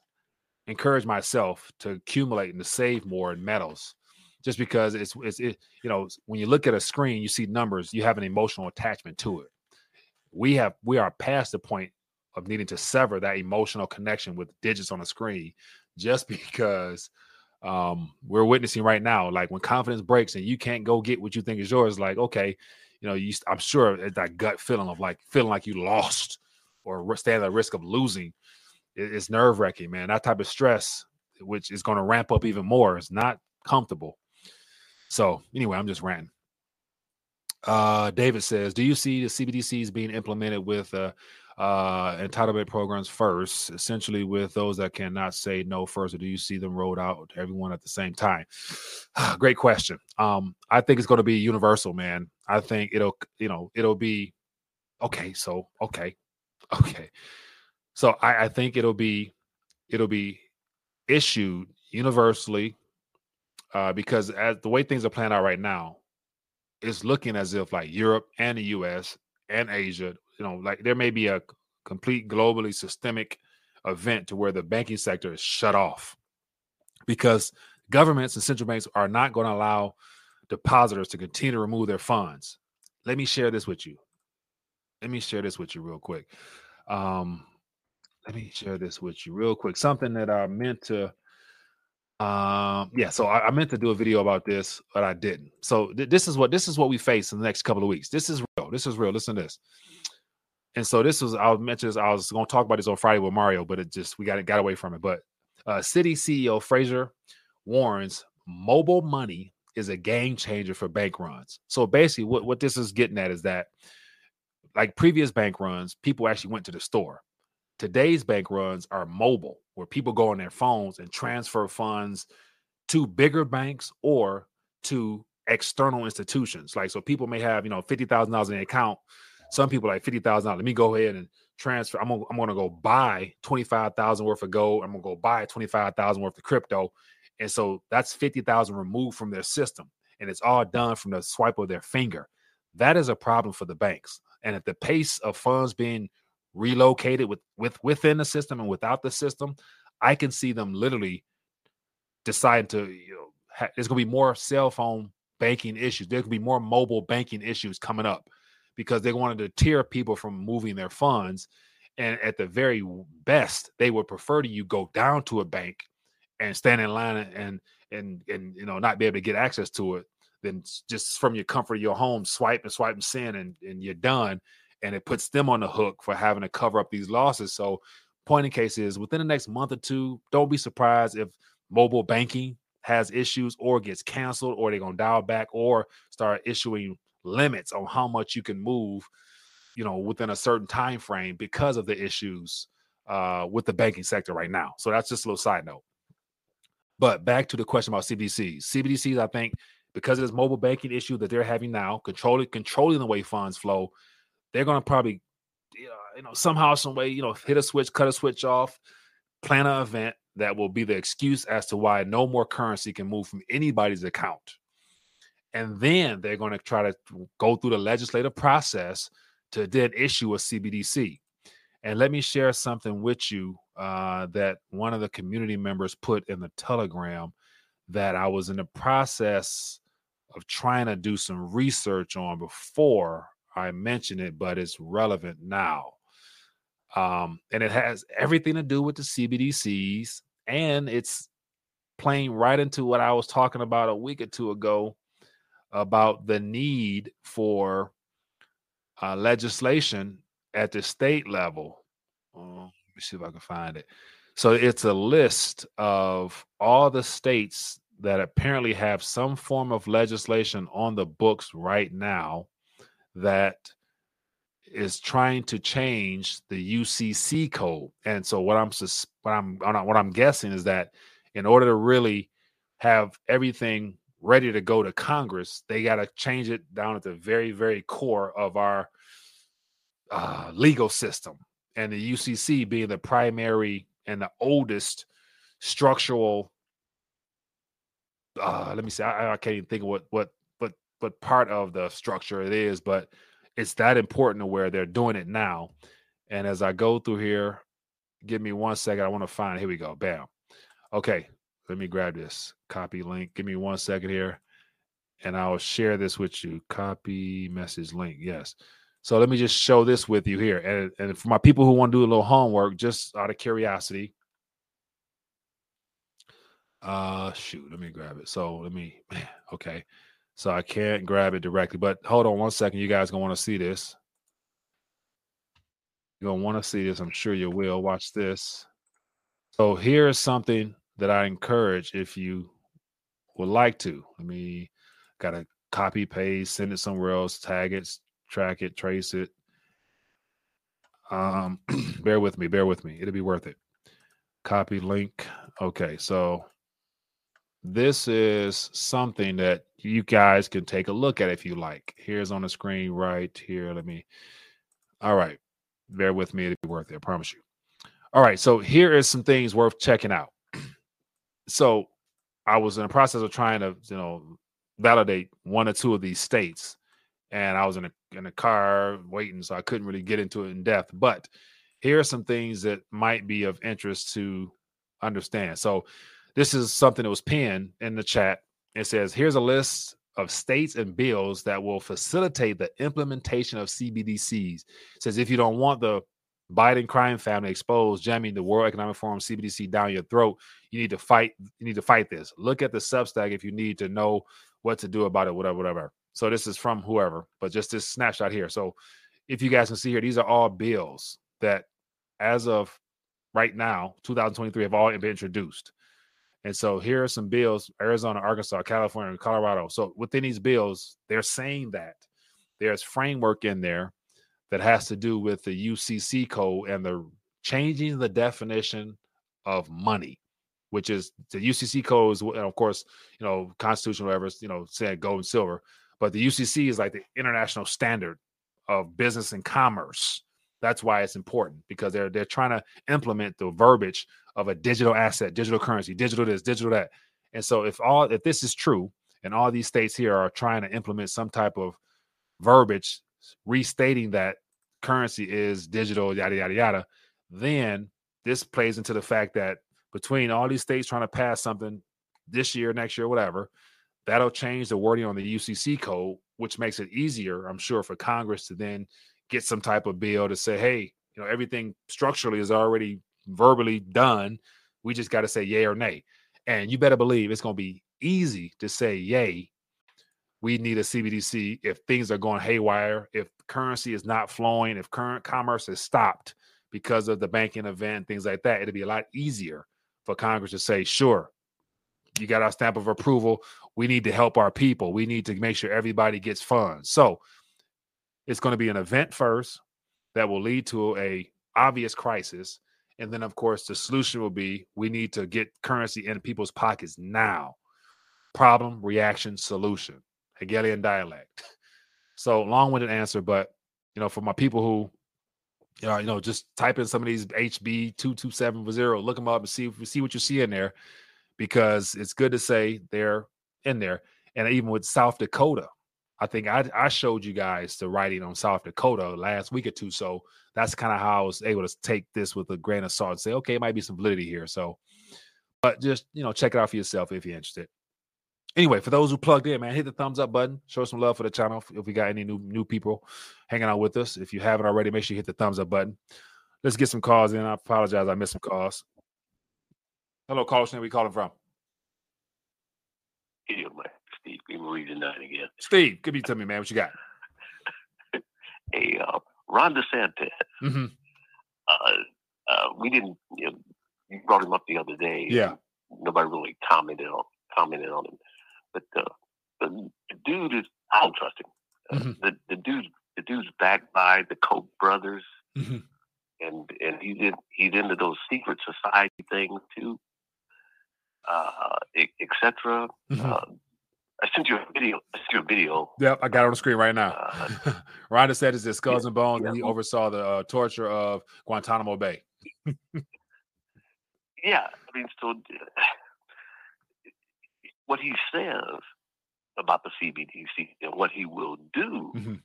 encourage myself to accumulate and to save more in metals just because it's it's it, you know when you look at a screen you see numbers you have an emotional attachment to it we have we are past the point of needing to sever that emotional connection with digits on a screen just because um, we're witnessing right now like when confidence breaks and you can't go get what you think is yours like okay you know you i'm sure it's that gut feeling of like feeling like you lost or stand at risk of losing it's nerve-wracking man that type of stress which is going to ramp up even more is not comfortable so anyway, I'm just ranting. Uh, David says, "Do you see the CBDCs being implemented with uh, uh, entitlement programs first, essentially with those that cannot say no first, or do you see them rolled out to everyone at the same time?" Great question. Um, I think it's going to be universal, man. I think it'll, you know, it'll be okay. So okay, okay. So I, I think it'll be, it'll be issued universally uh, because as the way things are playing out right now, it's looking as if like Europe and the U.S. and Asia, you know, like there may be a complete globally systemic event to where the banking sector is shut off because governments and central banks are not going to allow depositors to continue to remove their funds. Let me share this with you. Let me share this with you real quick. Um, let me share this with you real quick. Something that I meant to um, yeah, so I, I, meant to do a video about this, but I didn't. So th- this is what this is what we face in the next couple of weeks. This is real. This is real. Listen to this. And so this was I'll mention this. I was going to talk about this on Friday with Mario, but it just we got got away from it. But uh, Citi CEO Fraser warns mobile money is a game changer for bank runs. So basically, what what this is getting at is that like previous bank runs, people actually went to the store. Today's bank runs are mobile, where people go on their phones and transfer funds to bigger banks or to external institutions. Like, so people may have, you know, $50,000 in an account. Some people like $50,000. Let me go ahead and transfer. I'm gonna, I'm gonna go buy 25,000 worth of gold. I'm gonna go buy 25,000 worth of crypto. And so that's 50,000 removed from their system. And it's all done from the swipe of their finger. That is a problem for the banks. And at the pace of funds being relocated with with within the system and without the system, I can see them literally deciding to you know ha- there's to be more cell phone banking issues. Going to be more mobile banking issues coming up because they wanted to tear people from moving their funds. And at the very best, they would prefer to you go down to a bank and stand in line and and and you know not be able to get access to it than just from your comfort of your home, swipe and swipe and send and, and you're done and it puts them on the hook for having to cover up these losses. So, point in case is within the next month or two, don't be surprised if mobile banking has issues or gets canceled or they're going to dial back or start issuing limits on how much you can move you know within a certain time frame because of the issues uh, with the banking sector right now. So that's just a little side note. But back to the question about cbdc's cbdc's i think because of this mobile banking issue that they're having now controlling controlling the way funds flow they're going to probably, you know, somehow, some way, you know, hit a switch, cut a switch off, plan an event that will be the excuse as to why no more currency can move from anybody's account. And then they're going to try to go through the legislative process to then issue a CBDC. And let me share something with you uh, that one of the community members put in the Telegram that I was in the process of trying to do some research on before I mentioned it, but it's relevant now. Um, and it has everything to do with the CBDCs, and it's playing right into what I was talking about a week or two ago about the need for uh, legislation at the state level. Uh, let me see if I can find it. So it's a list of all the states that apparently have some form of legislation on the books right now that is trying to change the UCC code. And so what I'm what I'm what I'm guessing is that in order to really have everything ready to go to Congress, they got to change it down at the very very core of our uh, legal system. And the UCC being the primary and the oldest structural uh, let me see I, I can't even think of what what what what part of the structure it is, but it's that important to where they're doing it now. And as I go through here, give me one second. I want to find. Here we go. Bam. Okay, let me grab this copy link. Give me one second here, and I'll share this with you. Copy message link. Yes. So let me just show this with you here. And, and for my people who want to do a little homework, just out of curiosity. Uh shoot, let me grab it. So let me okay. So I can't grab it directly. But hold on one second. You guys gonna want to see this. You're gonna want to see this. I'm sure you will. Watch this. So here's something that I encourage if you would like to. Let me got a copy, paste, send it somewhere else, tag it, track it, trace it. Um, bear with me, bear with me. It'll be worth it. Copy link. Okay, so this is something that you guys can take a look at if you like. Here's on the screen right here. Let me. All right. Bear with me. It'll be worth it. I promise you. All right. So here is some things worth checking out. So I was in the process of trying to, you know, validate one or two of these states. And I was in a in a car waiting, so I couldn't really get into it in depth. But here are some things that might be of interest to understand. So this is something that was pinned in the chat. It says, here's a list of states and bills that will facilitate the implementation of CBDCs. It says if you don't want the Biden crime family exposed, jamming the World Economic Forum CBDC down your throat, you need to fight. You need to fight this. Look at the Substack if you need to know what to do about it, whatever, whatever. So this is from whoever, but just this snapshot here. So if you guys can see here, these are all bills that, as of right now, 2023, have all been introduced. And so here are some bills Arizona, Arkansas, California, Colorado. So within these bills, they're saying that there's framework in there that has to do with the UCC code and the changing the definition of money, which is the UCC code is, and of course, you know, constitution, whatever, you know, said gold and silver. But the UCC is like the international standard of business and commerce. That's why it's important because they're they're trying to implement the verbiage of a digital asset, digital currency, digital this, digital that. And so if all if this is true and all these states here are trying to implement some type of verbiage restating that currency is digital, yada yada yada, then this plays into the fact that between all these states trying to pass something this year, next year, whatever, that'll change the wording on the UCC code, which makes it easier, I'm sure, for Congress to then get some type of bill to say, hey, you know, everything structurally is already verbally done. We just got to say yay or nay. And you better believe it's going to be easy to say yay. We need a CBDC if things are going haywire, if currency is not flowing, if current commerce is stopped because of the banking event, things like that. It'd be a lot easier for Congress to say, sure, you got our stamp of approval. We need to help our people. We need to make sure everybody gets funds. So it's going to be an event first that will lead to a obvious crisis and then, of course, the solution will be we need to get currency in people's pockets now. Problem, reaction, solution. Hegelian dialect. So long-winded answer, but you know, for my people who you know, you know, just type in some of these HB two two seven zero, look them up and see see what you see in there, because it's good to say they're in there. And even with South Dakota, I think I, I showed you guys the writing on South Dakota last week or two. So that's kind of how I was able to take this with a grain of salt and say, okay, it might be some validity here. So, but just, you know, check it out for yourself if you're interested. Anyway, for those who plugged in, man, hit the thumbs up button. Show some love for the channel. If we got any new new people hanging out with us, if you haven't already, make sure you hit the thumbs up button. Let's get some calls in. I apologize, I missed some calls. Hello, caller. Where we calling from? Yeah, man. Steve, give me read tonight again. Steve, give me tell me, man, what you got? hey, uh, Ron DeSantis. Mm-hmm. Uh, uh, we didn't. You, know, you brought him up the other day. Yeah. Nobody really commented on commented on him, but uh, the, the dude is. I don't trust him. Uh, mm-hmm. the the dude is dude's backed by the Koch brothers, Mhm. and and he's in, he's into those secret society things too, uh, etc. Mhm. Uh, I sent you a video. I sent you a video. Yep, I got it on the screen right now. Uh, Rhonda said it's his skulls and bones, yeah. and he oversaw the uh, torture of Guantanamo Bay. Yeah, I mean, so uh, what he says about the CBDC and what he will do Mhm.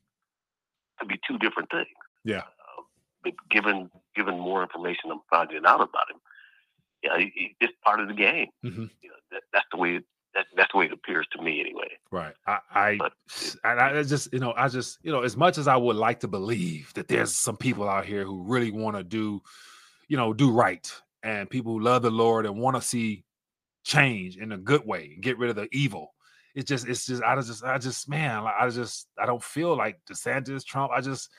could be two different things. Yeah. Uh, but given given more information I'm finding out about him, yeah, he, he, it's part of the game. Mhm. You know, that, that's the way. It, that, that's the way it appears to me, anyway. Right. I, I, But and I just, you know, I just, you know, as much as I would like to believe that there's some people out here who really want to do, you know, do right, and people who love the Lord and want to see change in a good way, get rid of the evil. It's just, it's just, I just, I just, man, I just, I don't feel like DeSantis, Trump. I just,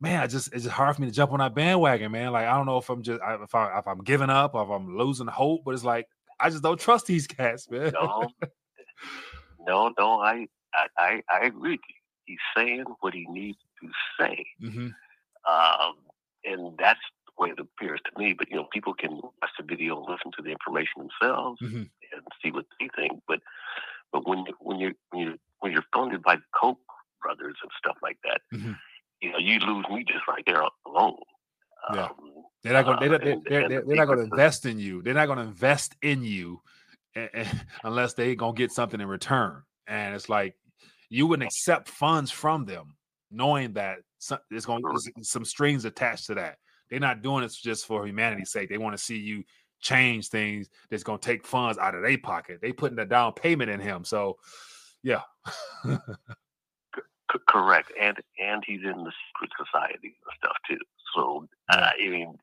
man, I just, it's just hard for me to jump on that bandwagon, man. Like, I don't know if I'm just, if I, if I'm giving up, or if I'm losing hope, but it's like, I just don't trust these cats, man. no, no, no. I, I, I, agree. He's saying what he needs to say. hmm Um, and that's way it appears to me. But you know, people can watch the video and listen to the information themselves Mhm. and see what they think. But but when you when you when you when you're funded by the Koch brothers and stuff like that, Mhm. you know, you lose me just right there alone. Yeah. Um, They're not going. Uh, They're, they're, they're, they're, they're not going to invest in you. They're not going to invest in you unless they going to get something in return. And it's like you wouldn't accept funds from them, knowing that some, there's going to some strings attached to that. They're not doing it just for humanity's sake. They want to see you change things that's going to take funds out of their pocket. They putting a down payment in him. So, yeah. C- correct, and and he's in the secret society and stuff too. So uh, I mean,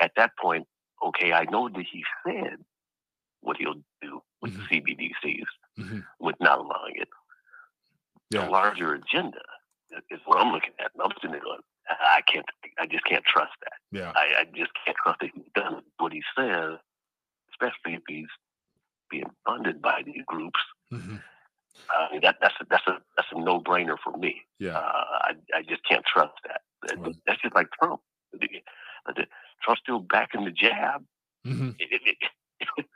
at that point, okay, I know that he said what he'll do with Mhm. the CBDCs Mhm. with not allowing it. Yeah. The larger agenda is- is what I'm looking at, and I'm sitting there going, I can't, I just can't trust that. Yeah. I, I just can't trust that he's done what he says, especially if he's being funded by these groups. Mhm. I mean, that that's a, that's a that's a no brainer for me. Yeah. Uh, I I just can't trust that. That- Right. That's just like Trump. Trump's still backing the jab. Mhm. It- it- it-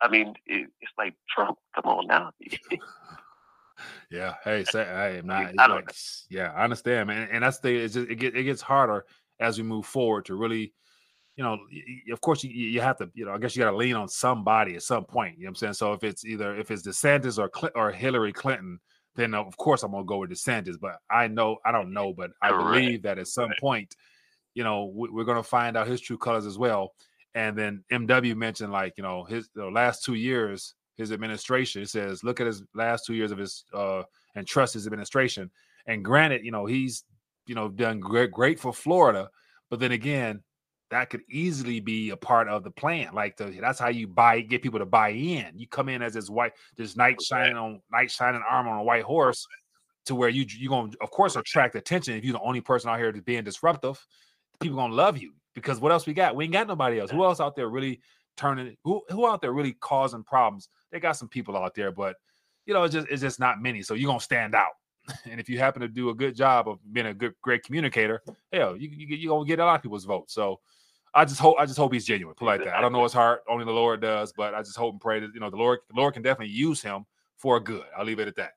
I mean, it, it's like Trump. Come on now. Yeah. Hey, say, I am not. I like, yeah, I understand, man. And that's the. It's just it get it gets harder as we move forward to really, you know. Of course, you you have to. You know, I guess you got to lean on somebody at some point. You know what I'm saying? So if it's either if it's DeSantis or Cl- or Hillary Clinton, then uh, of course I'm gonna go with DeSantis. But I know I don't know, but I Correct. believe that at some point, you know, we, we're gonna find out his true colors as well. And then MW mentioned like you know his the last two years his administration it says look at his last two years of his uh and trust his administration. And granted, you know he's you know done great great for Florida, but then again that could easily be a part of the plan. Like the, that's how you buy get people to buy in. You come in as this white this knight shining on knight shining armor on a white horse to where you you're gonna of course attract attention if you're the only person out here that's being disruptive. People gonna love you because what else we got? We ain't got nobody else. Who else out there really turning? Who who out there really causing problems? They got some people out there, but you know it's just it's just not many. So you're gonna stand out. And if you happen to do a good job of being a good great communicator, hell, you you you gonna get a lot of people's votes. So I just hope I just hope he's genuine. Put like that. I don't know his heart. Only the Lord does, but I just hope and pray that you know the Lord the Lord can definitely use him for good. I'll leave it at that.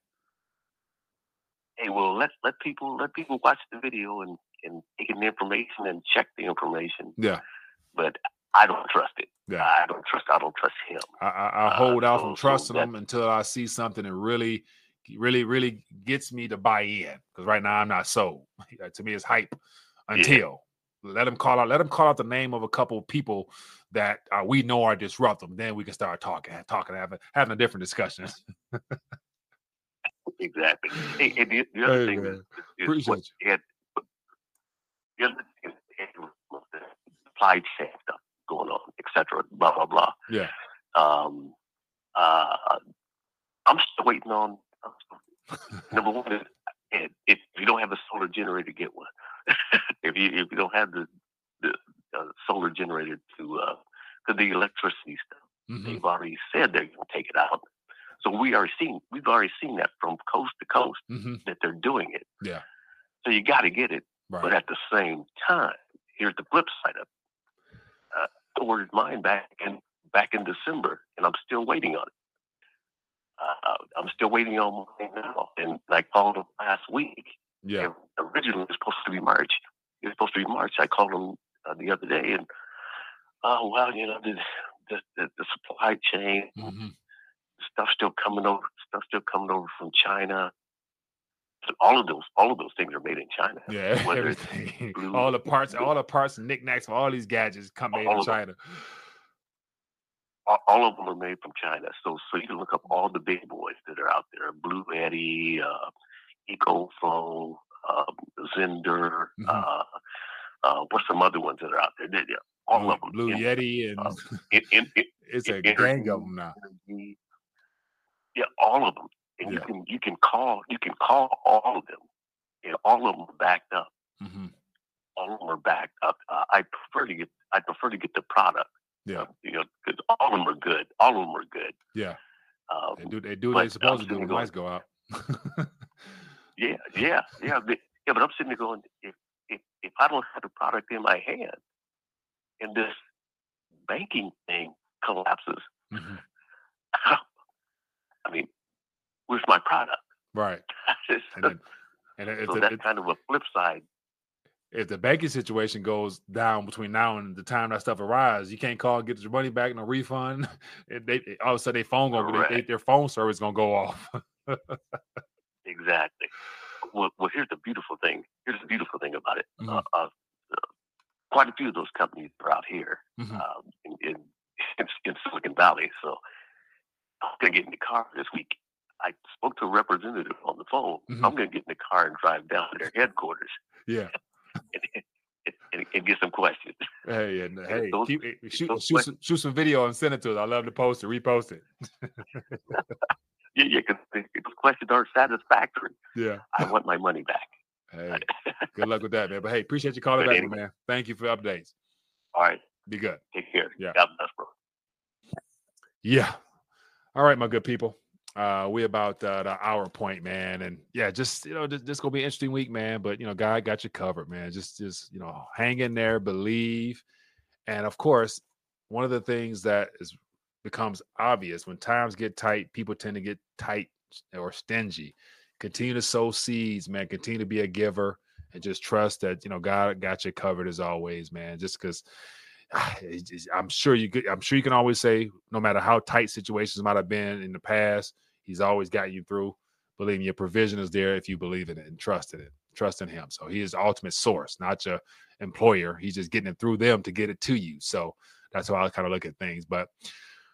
hey, well, let let people let people watch the video and and take in the information and check the information. Yeah. But I don't trust it. Yeah. I don't trust. I don't trust him. I, I, I Uh, hold out so- from trusting that- them until I see something that really, really, really gets me to buy in. Because right now I'm not sold. to me, it's hype. Until let him call out, let him call out the name of a couple of people that uh, we know are disruptive. Then we can start talking, talking, having having a different discussion. Exactly. Hey, and the, the other Hey, thing man. is, what had, the other thing is the supply chain stuff going on, et cetera, blah blah blah. yeah, Um, uh, I'm still waiting on. number one is if if you don't have a solar generator, get one. if you if you don't have the the uh, solar generator to uh, to the electricity stuff, Mhm. they've already said they're going to take it out. So we are seeing we've already seen that from coast to coast Mhm. that they're doing it. Yeah. So you got to get it. Right. But at the same time, here's the flip side of it. Ordered mine back in back in December, and I'm still waiting on it. Uh, I'm still waiting on mine now, and I called them last week. yeah. Originally, it was supposed to be March. It was supposed to be March. I called them uh, the other day, and oh well, you know the the, the, the supply chain hmm stuff still coming over. Stuff still coming over from China. All of those, all of those things are made in China. Yeah. Whether Everything. blue- all the parts, all the parts and knickknacks for all these gadgets come made in of them. China. all, of them are made from China. So so you can look up all the big boys that are out there: Blue Eddy, uh, EcoFlow, um, Zender. Mhm. Uh, uh, what's some other ones that are out there? They- they- all Blue, of them. Blue In- Yeti and uh, in, in, it's a gang of them now. Yeah, all of them. And Yeah. you can you can call you can call all of them, and all of them are backed up. hmm All of them are backed up. Uh, I prefer to get I prefer to get the product. Yeah. uh, you know, because all of them are good. All of them are good. Yeah. Um, They do they do what but they supposed I'm to do when lights go out. Yeah, yeah, yeah, but, yeah. But I'm sitting there going, if if if I don't have the product in my hand, and this banking thing collapses, Mhm. I mean, where's my product? Right. And then and so the, that's kind of a flip side. if the banking situation goes down between now and the time that stuff arrives, you can't call and get your money back, no refund. It- they, it- all of a sudden, their phone gonna they, they, their phone service gonna go off. Exactly. Well, well, here's the beautiful thing. Here's the beautiful thing about it. Mhm. Uh, uh, uh, quite a few of those companies are out here Mhm. um, in, in in Silicon Valley. So I'm gonna get in the car this week. I spoke to a representative on the phone. Mhm. I'm gonna get in the car and drive down to their headquarters Yeah. and, and, and get some questions. Hey, and hey, those- keep, eh, shoot, shoot, like- some, shoot some video and send it to us. I love to post it, repost it. Yeah, yeah, because those questions aren't satisfactory. Yeah. I want my money back. Hey, good luck with that, man. But hey, appreciate you calling back, anyway. man. Thank you for the updates. All right, Be good. take care. Yeah. God bless, bro. Yeah. All right, my good people. Uh, we about uh, the hour point, man, and yeah, just you know, this, this gonna be an interesting week, man. But you know, God got you covered, man. Just, just you know, hang in there, believe, and of course, one of the things that is becomes obvious when times get tight, people tend to get tight or stingy. Continue to sow seeds, man. Continue to be a giver, and just trust that you know God got you covered as always, man. Just because I'm sure you could, I'm sure you can always say, no matter how tight situations might have been in the past, he's always got you through. Believe me, your provision is there if you believe in it and trust in it. Trust in him. So he is the ultimate source, not your employer. He's just getting it through them to get it to you. So that's how I kind of look at things. But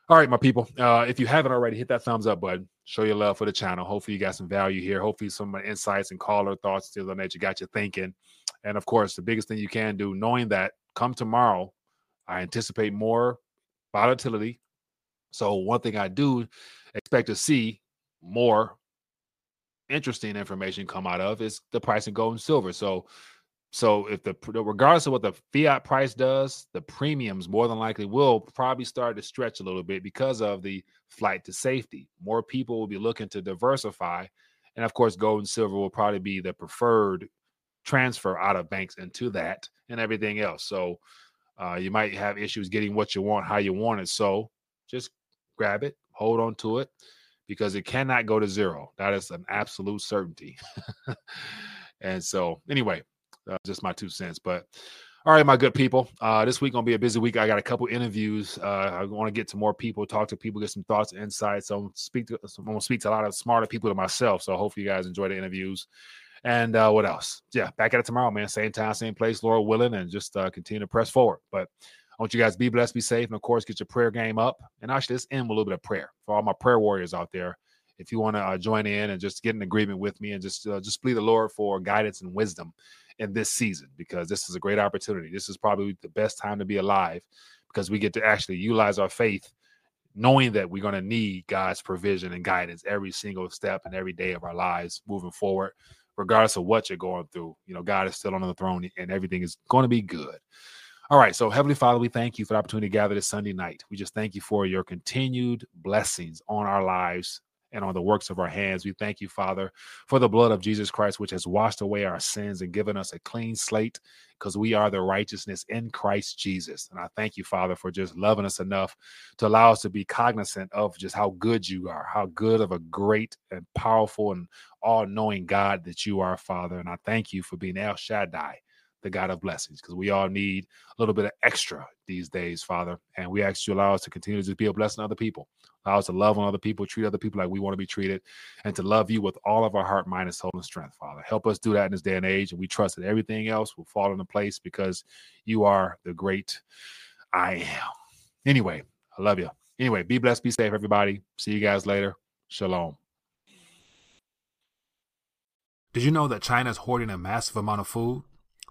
all right, my people. Uh, if you haven't already, hit that thumbs up button. Show your love for the channel. Hopefully, you got some value here. Hopefully, some insights and caller thoughts to the nature got you thinking. And of course, the biggest thing you can do, knowing that come tomorrow, I anticipate more volatility. So one thing I do expect to see more interesting information come out of is the price of gold and silver. So so if the regardless of what the fiat price does, the premiums more than likely will probably start to stretch a little bit because of the flight to safety. More people will be looking to diversify, and of course, gold and silver will probably be the preferred transfer out of banks into that and everything else. So uh, you might have issues getting what you want, how you want it. So just grab it, hold on to it, because it cannot go to zero. That is an absolute certainty. and so, anyway, uh, just my two cents. But all right, my good people, uh, this week gonna be a busy week. I got a couple interviews. Uh, I want to get to more people, talk to people, get some thoughts, insights. So speak to, I'm gonna speak to a lot of smarter people than myself. So hopefully you guys enjoy the interviews. And uh, what else? Yeah, back at it tomorrow, man. Same time, same place, Lord willing, and just uh, continue to press forward. But I want you guys be blessed, be safe, and of course, get your prayer game up. And actually, let's end with a little bit of prayer for all my prayer warriors out there. If you want to uh, join in and just get in agreement with me and just uh, just plead the Lord for guidance and wisdom in this season, because this is a great opportunity. This is probably the best time to be alive because we get to actually utilize our faith, knowing that we're going to need God's provision and guidance every single step and every day of our lives moving forward regardless of what you're going through. You know, God is still on the throne and everything is going to be good. All right. So, Heavenly Father, we thank you for the opportunity to gather this Sunday night. We just thank you for your continued blessings on our lives and on the works of our hands. We thank you, Father, for the blood of Jesus Christ, which has washed away our sins and given us a clean slate because we are the righteousness in Christ Jesus. And I thank you, Father, for just loving us enough to allow us to be cognizant of just how good you are, how good of a great and powerful and all knowing God that you are, Father. And I thank you for being El Shaddai the God of blessings, because we all need a little bit of extra these days, Father. And we ask you allow us to continue to be a blessing to other people. Allow us to love on other people, treat other people like we want to be treated, and to love you with all of our heart, mind, and soul and strength, Father. Help us do that in this day and age. And we trust that everything else will fall into place because you are the great I am. Anyway, I love you. Anyway, be blessed, be safe, everybody. See you guys later. Shalom. Did you know that China is hoarding a massive amount of food?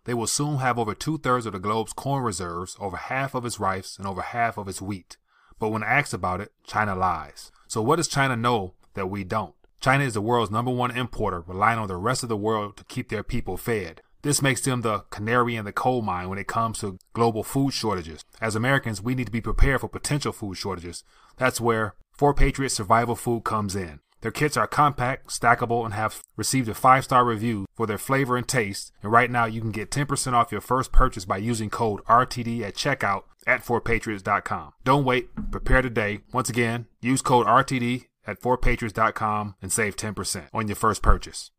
They will soon have over two thirds of the globe's corn reserves, over half of its rice, and over half of its wheat. But when asked about it, China lies. So what does China know that we don't? China is the world's number one importer, relying on the rest of the world to keep their people fed. This makes them the canary in the coal mine when it comes to global food shortages. As Americans, we need to be prepared for potential food shortages. That's where 4Patriot Survival Food comes in. Their kits are compact, stackable, and have received a five star review for their flavor and taste. And right now, you can get 10% off your first purchase by using code RTD at checkout at 4patriots.com. Don't wait, prepare today. Once again, use code RTD at 4patriots.com and save 10% on your first purchase.